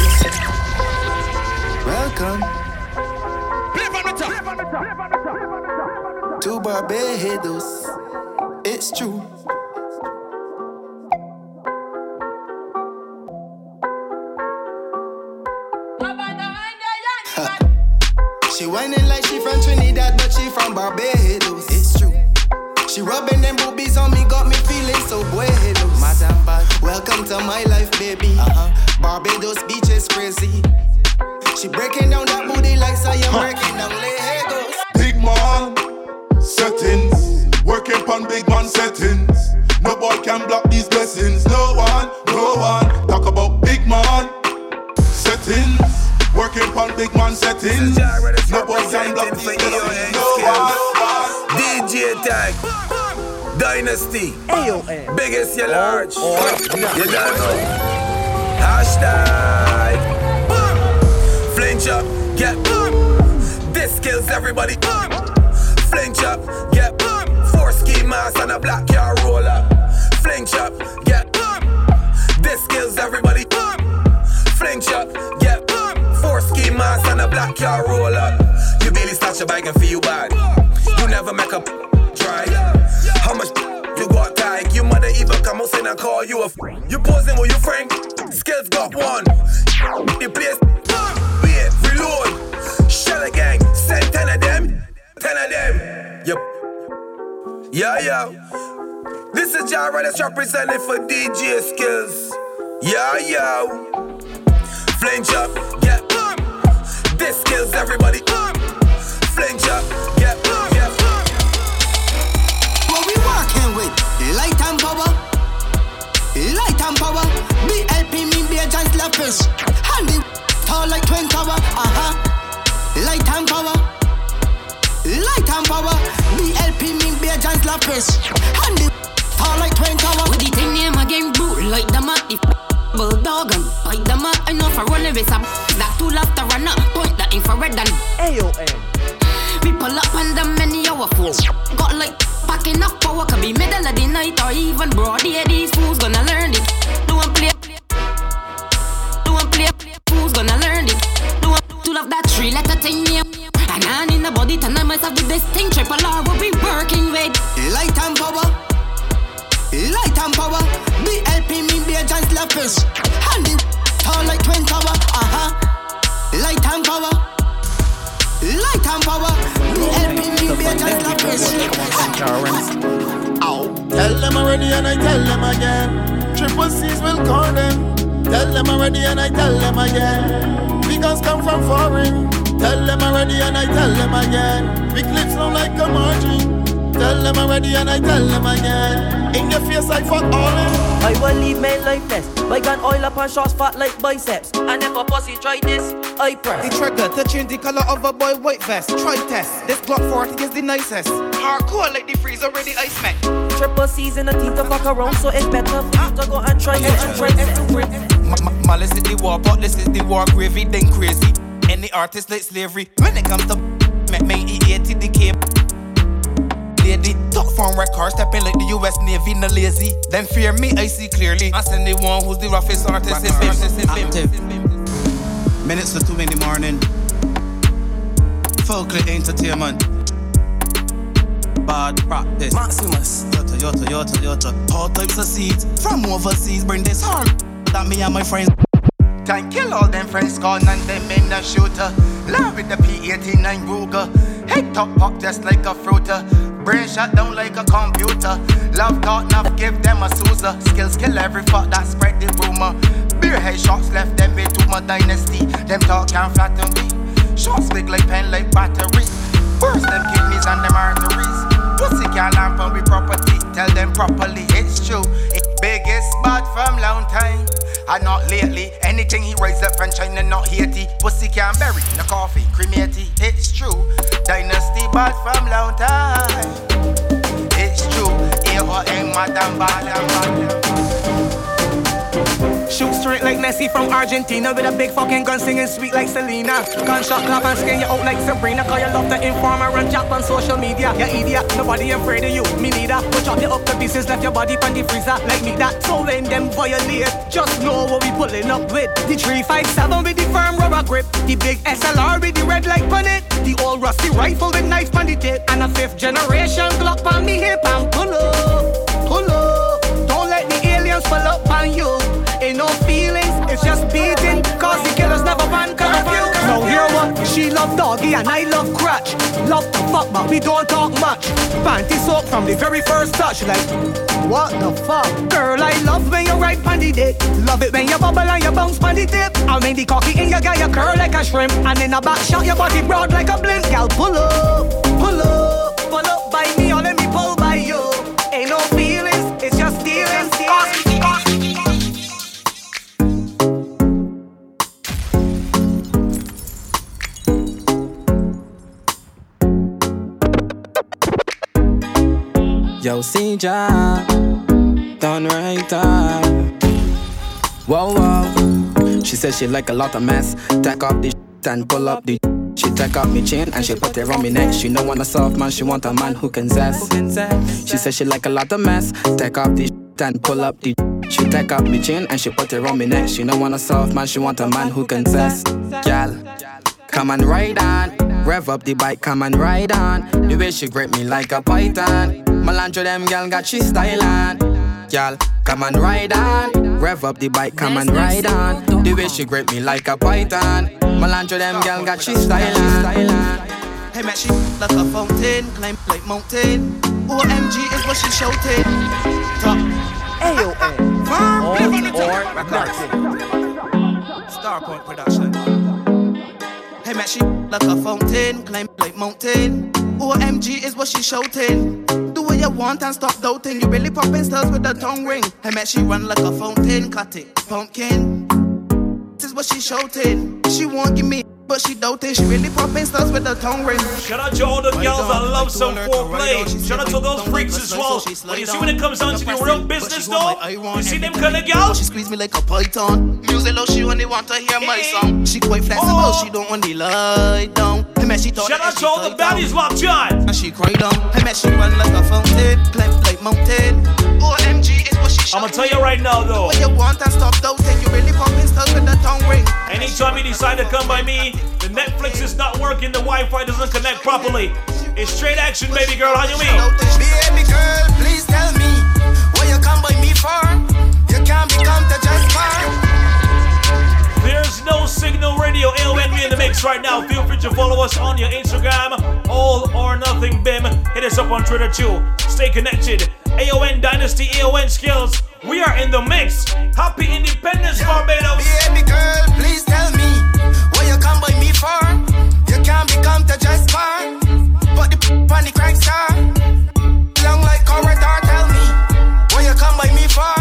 Welcome to Barbados. It's true. She whining like she from Trinidad, but she from Barbados. It's true. She rubbing them boobies on me, got me feeling so buenos. Madam Bad. Welcome to my life, baby. Uh-huh. Barbados beach is crazy. She breaking down that booty like I am breaking down Legos. Big man settings, working on big man settings. No boy can block these blessings. No one, no one. Talk about big man settings, working on big man settings. No boy can block these blessings. No one, no one. DJ Tag. Dynasty. AON Biggest you large oh, oh, You don't know. Hashtag. Flinch up, get This kills everybody. Flinch up, get Four ski mask and a black car roller. Flinch up, get This kills everybody. Flinch up, get Four ski mask and a black car roller You barely start your bike and feel bad. You never make up try. How much you got tag? You mother even come out and I call you a f- You posing with your friend Skills got one. You place Wait, reload. Shell a gang Send ten of them Ten of them. You Yeah, yeah. This is Jara that's representing for DJ Skillz. Yeah, yo. Flange up, everybody. Boom. Flange up, get boom, get boom. What we working with? Light and power. Light and power. BLP mean be a giant slappers. Handy tall like twin tower. Uh huh. Light and power. Light and power. BLP mean be a giant slappers. Handy tall like twin tower. With the thing name again, boo, like the mat. If bulldog and bite the mat, I know for run away some that two love to run up. Point the infrared and AON. Eh. We pull up on them many hour fool. Got like packing up power, could be middle of the night or even broad day. These fools gonna learn it. Don't play. Don't play. Fools gonna learn it. Don't to love that three letter thing name. And on in the body, turn myself with this thing. Triple R, what we working with. Light and power. Light and power. BLP mean be a giant slappers. Handy tall like twin tower. Uh huh. Light and power. Light and power. BLP mean be a giant slappers. Ow. Tell them already and I tell them again. Triple C's will call them. Tell them already and I tell them again. Guns come from foreign. Tell them already and I tell them again. We clips sound like a margin. Tell them I'm ready and I tell them again. In your face I fuck all them. I will leave men lifeless. My gun oil up and shots fat like biceps. And if a pussy try this, I press. The trigger to change the color of a boy white vest. Try test. This Glock 40 is the nicest. Hardcore like the freeze already ice met. Triple C's in the teeth to fuck around, so it's better for you to go and try it and try it. Malice is the war, but this is the war gravy, then crazy. Any artist like slavery. When it comes to make me eat the cape. Lady, top from record, stepping like the US Navy, no lazy. Then fear me, I see clearly. I send the one who's the roughest artist in Active. Minutes to two in the morning. Folklore entertainment. Bad practice. Maximus. Yota, yota, yota, yota. All types of seeds from overseas. Bring this hard. That me and my friends. Can kill all them friends gone and them in the shooter. Love with the P89 Ruger. Head top pop just like a fruiter. Brain shut down like a computer. Love got enough, give them a Sousa. Skills kill every fuck that spread the rumor. Beer head shots left them with to my dynasty. Them talk can't flatter me. Shots big like pen like battery. Burst them kidneys and them arteries. Pussy can't lamp on we property. Tell them properly, it's true. It's from long time. And not lately. Anything he raised up from China, not Haiti. Pussy can't bury the coffee, cremate it. It's true. Dynasty bad from long time. It's true. A.O.N. Madam Bad Shoot straight like Messi from Argentina with a big fucking gun singing sweet like Selena. Gunshot clap and skin you out like Sabrina. Call you love the informer and jump on social media. You idiot, nobody afraid of you, me neither. But chop you up to pieces, left your body pan the freezer like me that. So when them violate, just know what we pulling up with. The 357 with the firm rubber grip. The big SLR with the red light on it. The old rusty rifle with knife on the tip. And a fifth generation Glock on me hip and pull up, pull up. Don't let the aliens pull up on you. Ain't no feelings, it's just beating. Cause the killers never ban curfew. Now hear what? She love doggy and I love crutch. Love to fuck, but we don't talk much. Panty soak from the very first touch. Like, what the fuck? Girl, I love when you ride the dick. Love it when you bubble and you bounce the tip. I mean the cocky in your guy, you curl like a shrimp. And in a back shot, your body broad like a blimp. Girl, pull up, pull up, pull up by me or let me pull by you. Ain't no feelings, CJ, done right time. Whoa, whoa. She says she like a lot of mess. Tack off the and pull up the. She take off me chain and she put it on me neck. She don't want a soft man, she want a man who can zest. She says she like a lot of mess. Take off the and pull up the. She take off me chain and she put it on me neck. She don't want a soft man, she want a man who can zest. Gal, come and ride on. Rev up the bike, come and ride on. The way she grip me like a python. Melandro them gal got she style on. Gal, come and ride on. Rev up the bike, come and ride on. The way she grip me like a python. Melandro them gal got she style on. Hey man, she like a fountain, climb like mountain. OMG is what she shouted. Top. AON. Eh. Firm. All on the or top. nothing. Starpoint Production. Hey man, she like a fountain, climb like mountain. OMG is what she shouting. Do what you want and stop doubting. You really popping stars with the tongue ring. Hey man, she run like a fountain, cut it, pumpkin. This is what she shouting. She won't give me, but she doubting. She really popping stars with the tongue ring. Shout out to all the girls that love some foreplay. Shout out to those freaks as well. But you see when it comes down to the real business though, you see them kind of girls? She squeeze me like a python. Music low, she only want to hear my eh. song. She quite flexible, oh. she don't want to lie down. Hey man, she thought Shout out to all the baddies locked on. And she cried down. Hey man, she run like a fountain, climb like mountain. Oh, OMG is what she I'm gonna tell you right now though. What you want and stop doubting. You really pumping stars with the tongue ring. Anytime you decide to come by me, the Netflix is not working, the Wi-Fi doesn't connect properly. It's straight action, baby girl. How you mean? Baby girl, please tell me what you come by me for. You can't become the just for. There's no signal radio AON in the mix right now. Feel free to follow us on your Instagram, all or nothing BIM. Hit us up on Twitter too. Stay connected. AON Dynasty, AON Skillz. We are in the mix. Happy Independence, Barbados. Baby girl, please tell me what you come by me for. You can't become the just for. But the on the crank star. Long like corridor, tell me what you come by me for.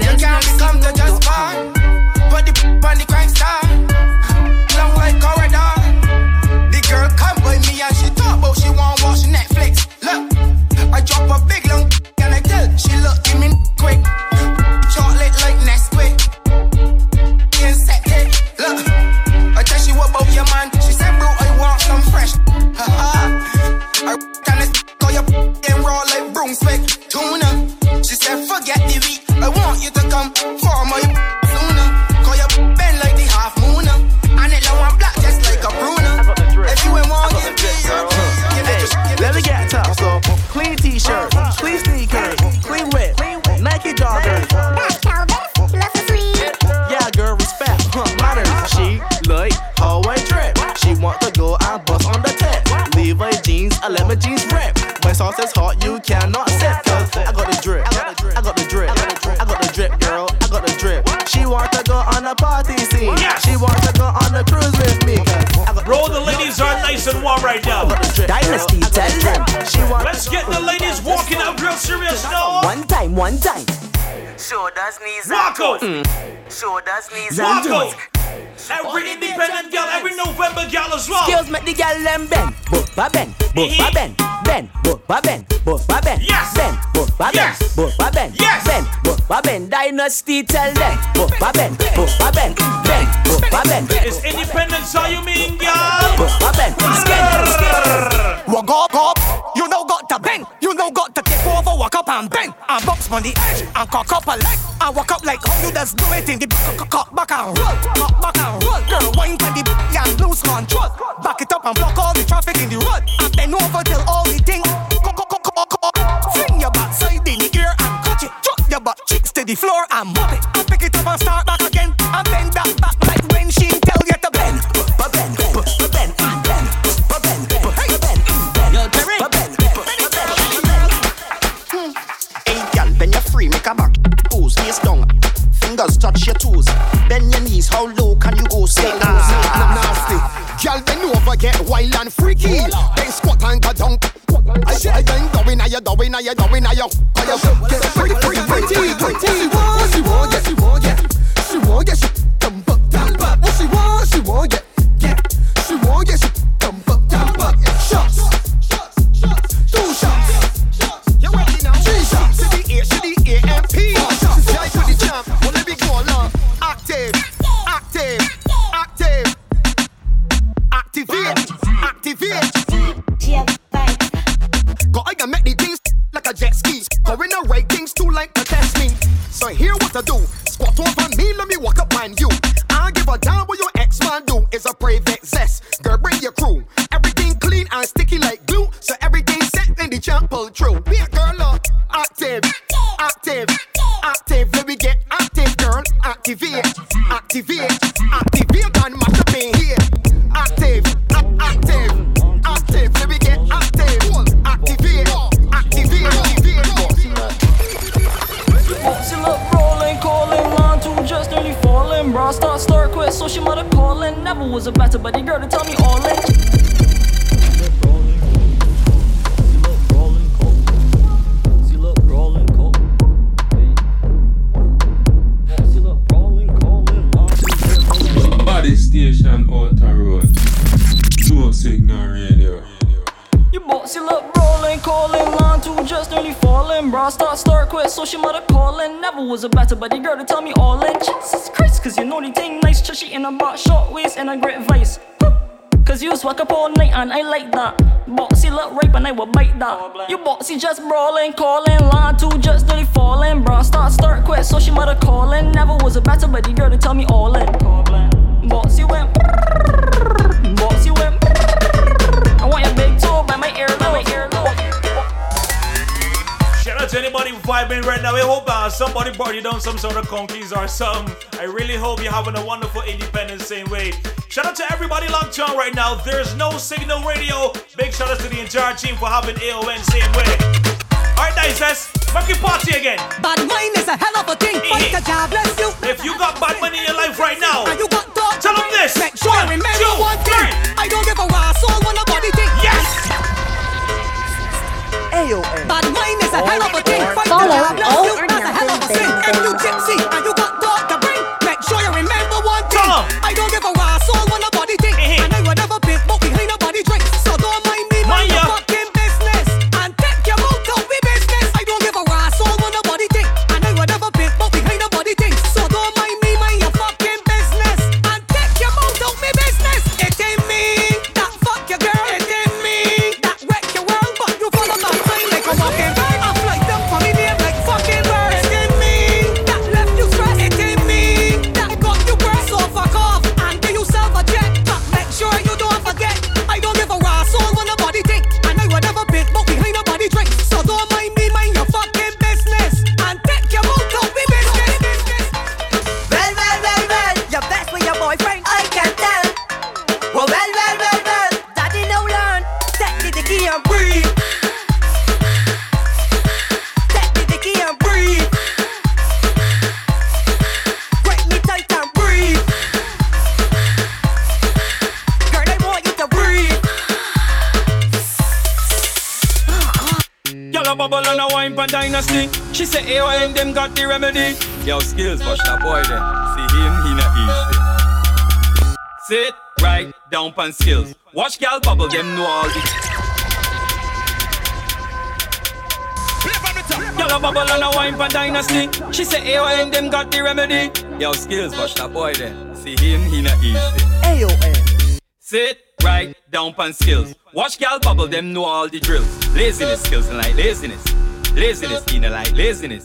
You can't become the just for. But the on the drop a big long and I tell she look at me quick. Chocolate like Nesquik. Insect it. Look, I tell she what about your man. She said, bro, I want some fresh. Ha ha. I can call your and raw like broomstick. Tuna. She said, forget the week. I want you to come lemon jeans rip. My sauce is hot, you cannot sip. Cause I got the drip, I got the drip, I got the drip, I got the drip, girl, I got the drip. She want to go on a party scene. She want to go on a cruise with me. Bro, the ladies are nice and warm right now. Dynasty, tell them. She want Let's get the ladies walking out real serious now. One time, one time. Shoulders, knees, Walk out. Shoulders, knees, Walk out. Every independent girl, every November girl as well. Skills make the girl them bend, both a bend, both a bend, bend, both a bend, both a bend, Yes. bend, both a bend, Yes. both a bend, Yes. bend, both a bend. Dynasty tell them, both a bend, both a bend, bend, both a bend, It's independence, how you mean, girl? both a bend. Skills, skills. Walk up, up. You know got to bend. You know got to tip over, walk up and bend. And box on the edge and cock up a leg. And walk up like how you just do it in the cock, back and roll. Cock back and roll. Girl, wine can the and lose control. Back it up and block all the traffic in the road. And bend over till all the thing. Fling your back side in the ear and catch it. Drop your butt cheeks to the floor and mop it. And pick it up and start back again. And bend that free, make a back. Pose, face down. Fingers touch your toes. Bend your knees, how low can you go? Say Nah, nasty. Girl, bend over, get wild and freaky. Then squat and go down. I say, I then go in, I you go in, I you go in, I. I you get pretty, pretty, pretty, pretty. She want, she want, yeah, she want, yeah. She want, yeah, she dump up, dump ski. Going the right things too like to test me. So here what to do. Squat over me, let me walk up on you. I give a damn what your ex man do. Is a private zest. Girl, bring your crew. Everything clean and sticky like glue. So everything set in the jump pull through. Be a girl up. Active, active, active. Let me get active, girl. Activate, activate, activate and falling. Bra start, start, quit, so she mother calling. Never was a better buddy girl to tell me all in. Body station outer road. No signal radio. You bossy look rolling, calling, line two just nearly falling. Bra start, start, quit, so she mother calling. Never was a better buddy girl to tell me all in. Jesus Christ, cause you know the thing nice, chushy in a box, short waist and a great vice. Cause you swag up all night and I like that. Bossy look rape and I will bite that. You bossy just brawling, calling, line two just nearly falling. Bra start, start, quit, so she mother calling. Never was a better buddy girl to tell me all in. Bossy went, by my earlobe, my earlobe. Shout out to anybody vibing right now. I hope uh, somebody brought you down some sort of conkies or some. I really hope you're having a wonderful independence same way. Shout out to everybody locked on right now. There's no signal radio. Big shout out to the entire team for having AON same way. Alright, guys, let's fucking party again. Bad mind is a hell of a thing. Fight a job, bless you. If you got bad money in your life right now, and you got thoughts, tell them this. Make sure One, remember two, one all right down pan skills. Watch gal bubble, them know all the. Y'all a bubble and a wine for dynasty. She say AON them got the remedy. Yo, skills, watch that boy there. See him, he not easy. AON. Eh. Sit right down pan skills. Watch gal bubble, them know all the drills. Laziness skills and like laziness. Laziness in a like laziness.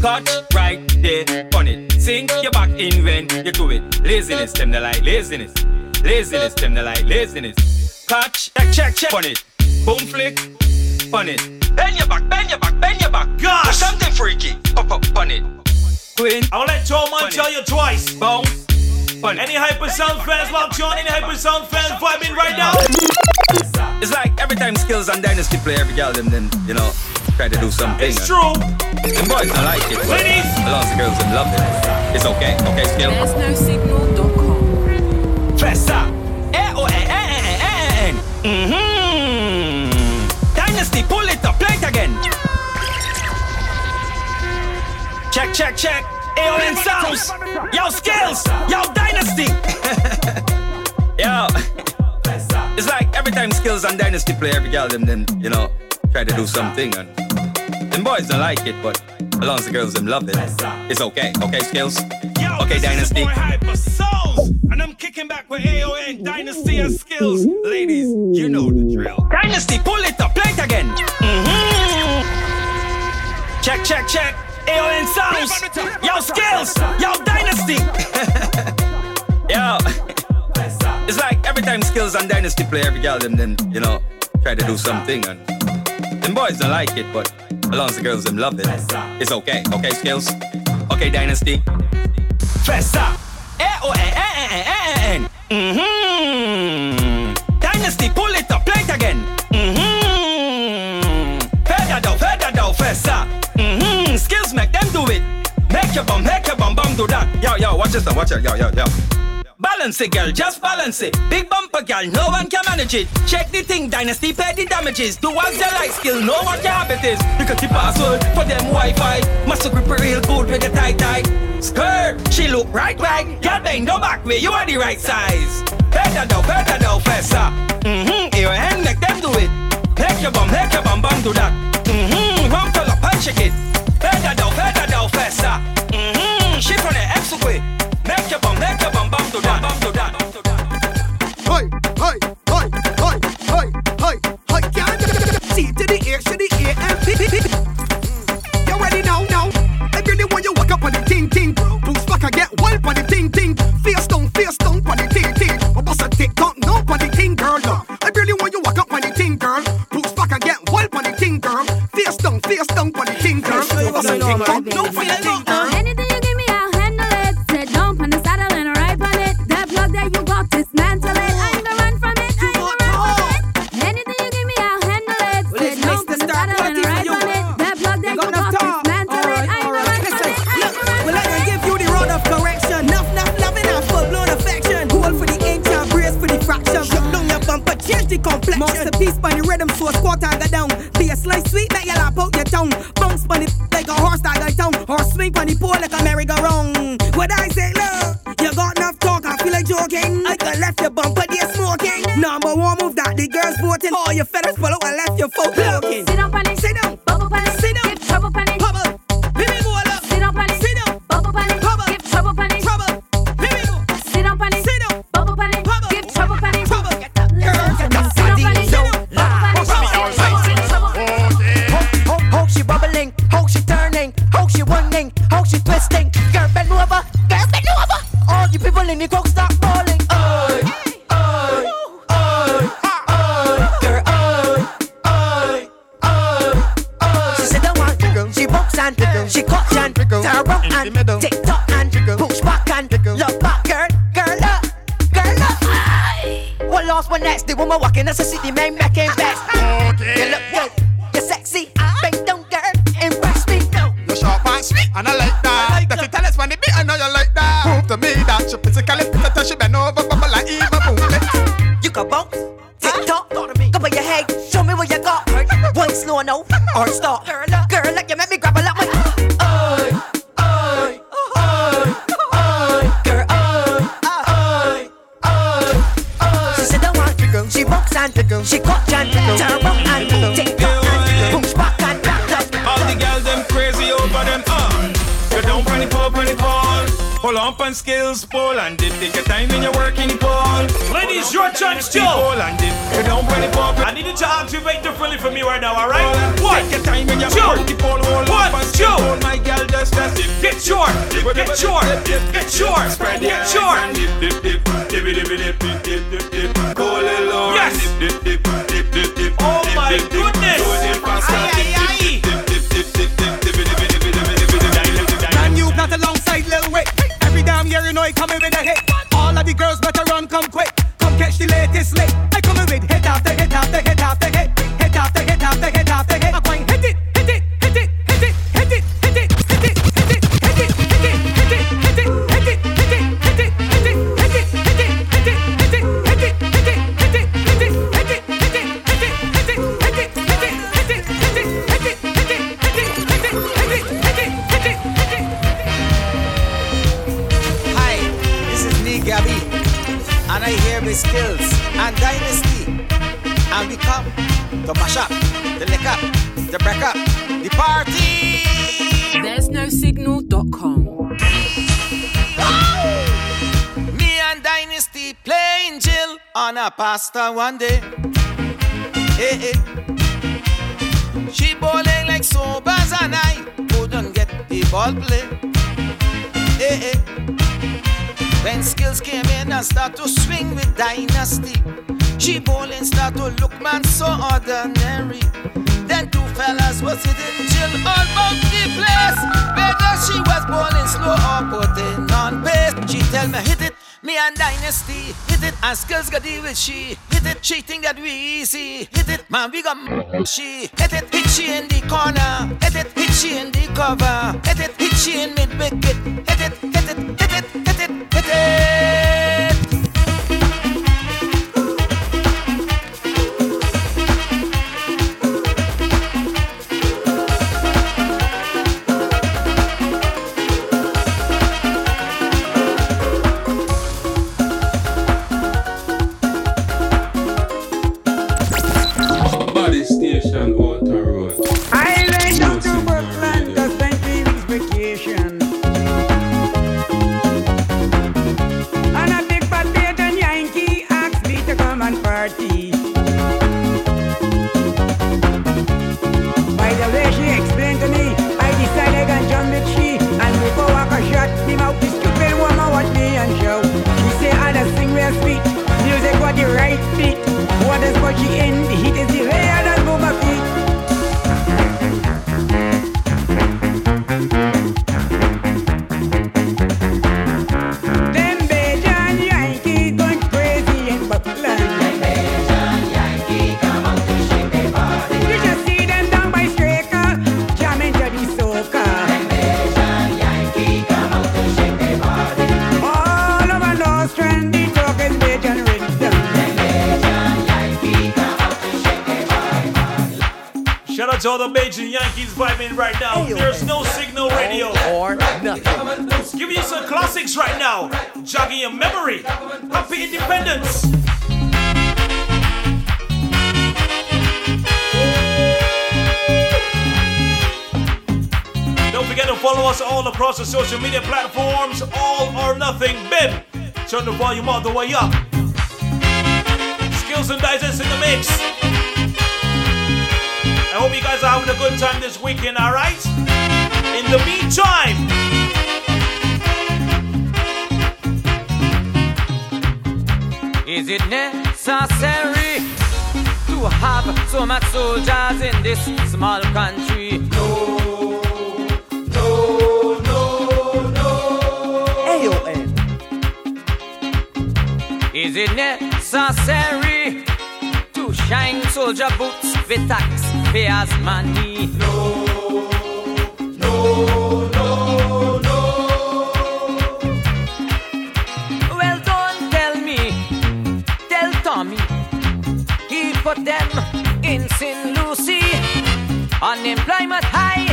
Cut right there on it. Sink your back in when you do it. Laziness, them they like laziness. Laziness, them they like laziness. Catch, check, check, check on it. Boom flick, on it. Bend your back, bend your back, bend your back. Gosh. Something freaky. Up, up, on it. Queen. I'll let Joe Man tell you twice. Boom. Bounce. Any Hyper Sound fans locked on? Any Hyper Sound fans vibing right now? It's like every time skills and dynasty play, every girl them then you know try to do something. It's true. Them boys I like it. but Ladies. A lot of girls them love it. It's okay. Okay, skill. There's no signal.com. Fessa. Eh oh eh eh eh eh. Mm-hmm. Dynasty, pull it up, play it again. Check, check, check. AON sounds. Yo, skills. Yo, dynasty. Yo. It's like every time skills and dynasty play, every girl them then you know try to do something and them boys don't like it, but as long as the girls them love it, it's okay. Okay, skills. Okay, dynasty. Hyper Souls, and I'm kicking back with AON Dynasty and Skillz. Ladies, you know the drill. Dynasty, pull it up, play it again. Mm-hmm. Check, check, check. AON sounds. Yo, skills. Yo, dynasty. Yo. It's like every time skills and dynasty play, every girl them then you know try to do something and them boys don't like it, but as long as the girls them love it, it's okay. Okay, skills. Okay, dynasty. Fessa. Eh, oh, eh, eh, eh Mm-hmm. Dynasty, pull it up, play it again. Mm-hmm. Feather down, feather down, Fessa. Mm-hmm. Skills make them do it. Make your bum, make your bum, bum do that. Yo yo, watch this, watch it, yo yo yo. Balance it, girl, just balance it. Big bumper, girl, no one can manage it. Check the thing, dynasty, pay the damages. Do what's your life skill, no one can have it is. You can keep password for them Wi-Fi. Master grip real good with the tight tight skirt. She look right, right. Girl, bend no back me. You are the right size. Better now, better now, fessa. Mm-hmm. Your hand neck, them do it. Make your bum, make your bum, bum do that. Mm-hmm. Rump till up and shake it. Better now, better now, fessa. Mm-hmm. She from the F-Square. Make your bum, make your bum, bum do that, bum do that. Hey. love. I really want you walk up on the thing, girl. Boots back and get wild on the thing, girl. Face down, face down on the thing, girl. Over some thing, girl. No fear, no. Masterpiece bunny rhythm source, squat I got down. Be a slice sweet, make you lap out your tongue. Bounce bunny like a horse that got down. Horse swing bunny pole like a merry-go-round. What I say, look, you got enough talk, I feel like joking. I got left your bum but you're smoking. Number one move that the girls voting. All your feathers follow and left your folk walking. dance and dip. Take your time when you're working ball. Ladies, your chance too. And dip. You don't really pop. I need you to activate differently for me right now, alright? One, take your time when you're working ball. All one, two. Ball, my girl, just just dip. Get short. dip, get short. dip, get your, spread your, get your. Dip, dip, dip, dip, dip, dip, dip, dip, dip. On a one day. Hey, hey. She bowling like Sobers and I couldn't get the ball play. Hey, hey. When skills came in and start to swing with Dynasty, she bowling start to look man so ordinary. Then two fellas was hitting chill all about the place. Whether she was bowling slow or putting on pace, she tell me hit it, me and Dynasty, hit it, and Skillz got deal with she. Hit it, she think that we easy. Hit it, man, we got she. Hit it, hit she in the corner. Hit it, hit she in the cover. Hit it, hit she in mid wicket. Hit it, hit it, hit it, hit it, hit it. Body to all the major Yankees vibing right now. There's no signal radio. Or nothing. Give you some classics right now. Jogging your memory. Happy Independence. Don't forget to follow us all across the social media platforms. All or nothing. Bim. Turn the volume all the way up. Skillz and digest in the mix. I hope you guys are having a good time this weekend, alright? In the meantime, Is it necessary to have so much soldiers in this small country? No, no, no, no. AON. Is it necessary to shine soldier boots with taxpayers' money? No, no, no, no. Well, don't tell me, tell Tommy. He put them in St. Lucie. Unemployment high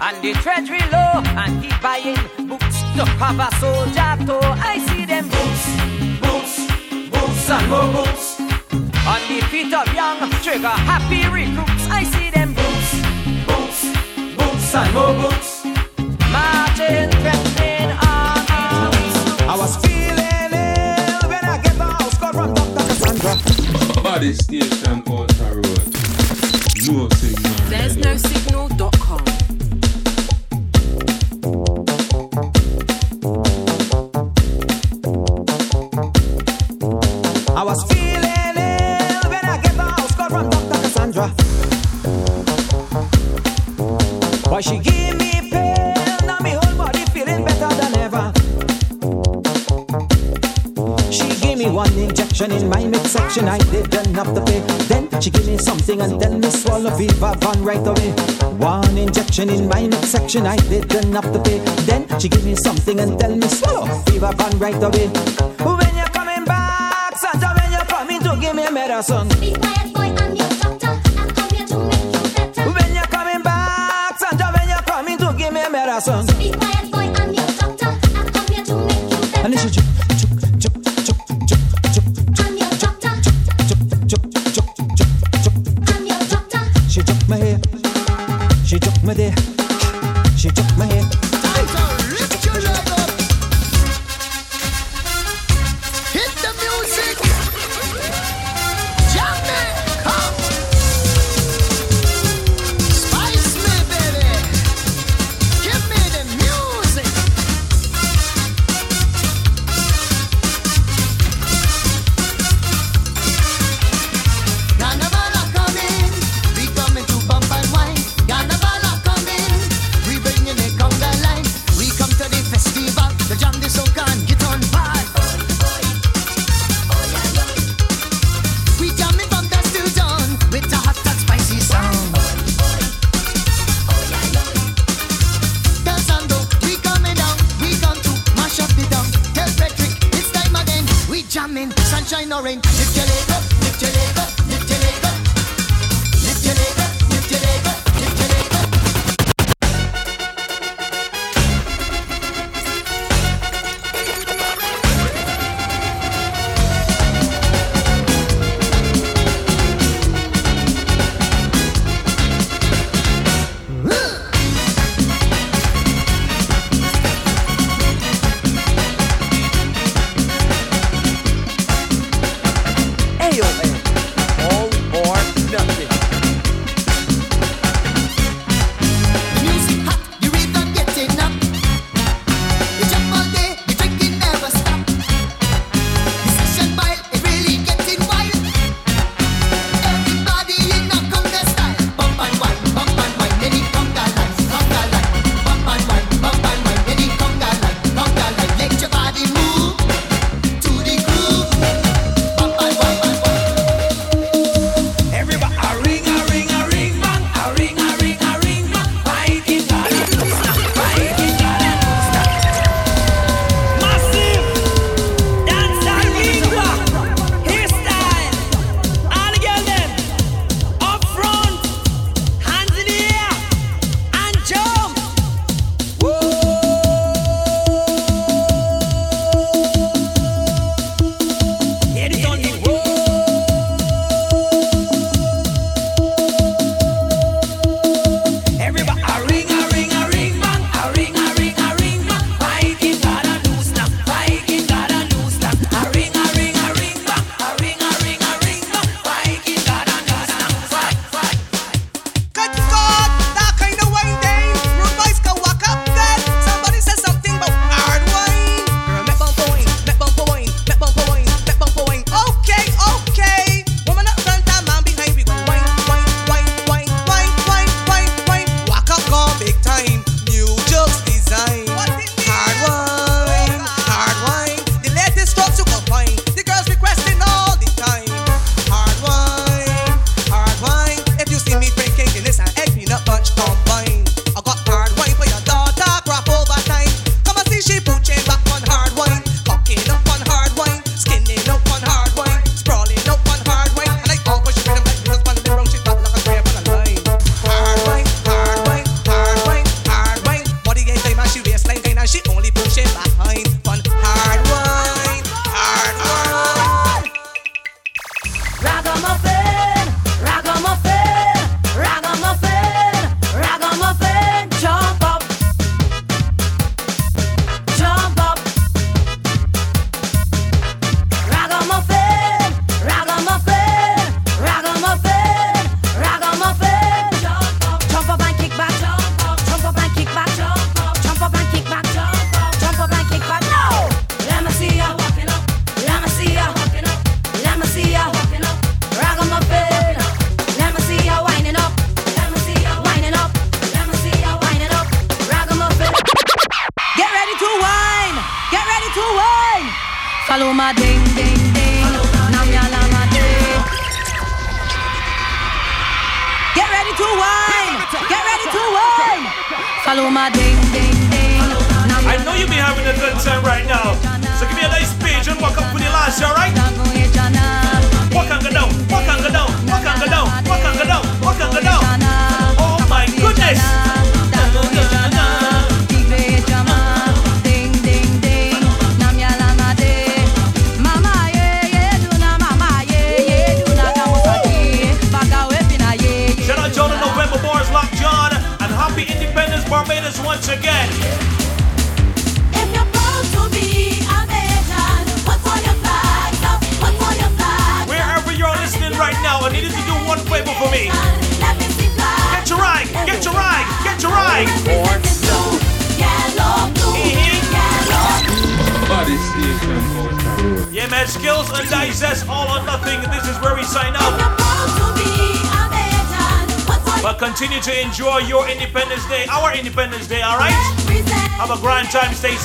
and the treasury low. And he buying boots to cover soldier toe. I see them boots, boots, boots and more boots. On the feet of young trigger happy recruits. I see and more boots. Marching, threatening arms. I was feeling ill when I get the house call from Dr. Cassandra. Body station, Outer Road. No signal. There's no signal.com. midsection, I didn't have to pay. Then she give me something and tell me swallow fever van right away. One injection in my midsection, I didn't have to pay. Then she give me something and tell me swallow fever van right away. When you're coming back, Santa, when you're coming to give me a medicine.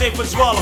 Safe as well.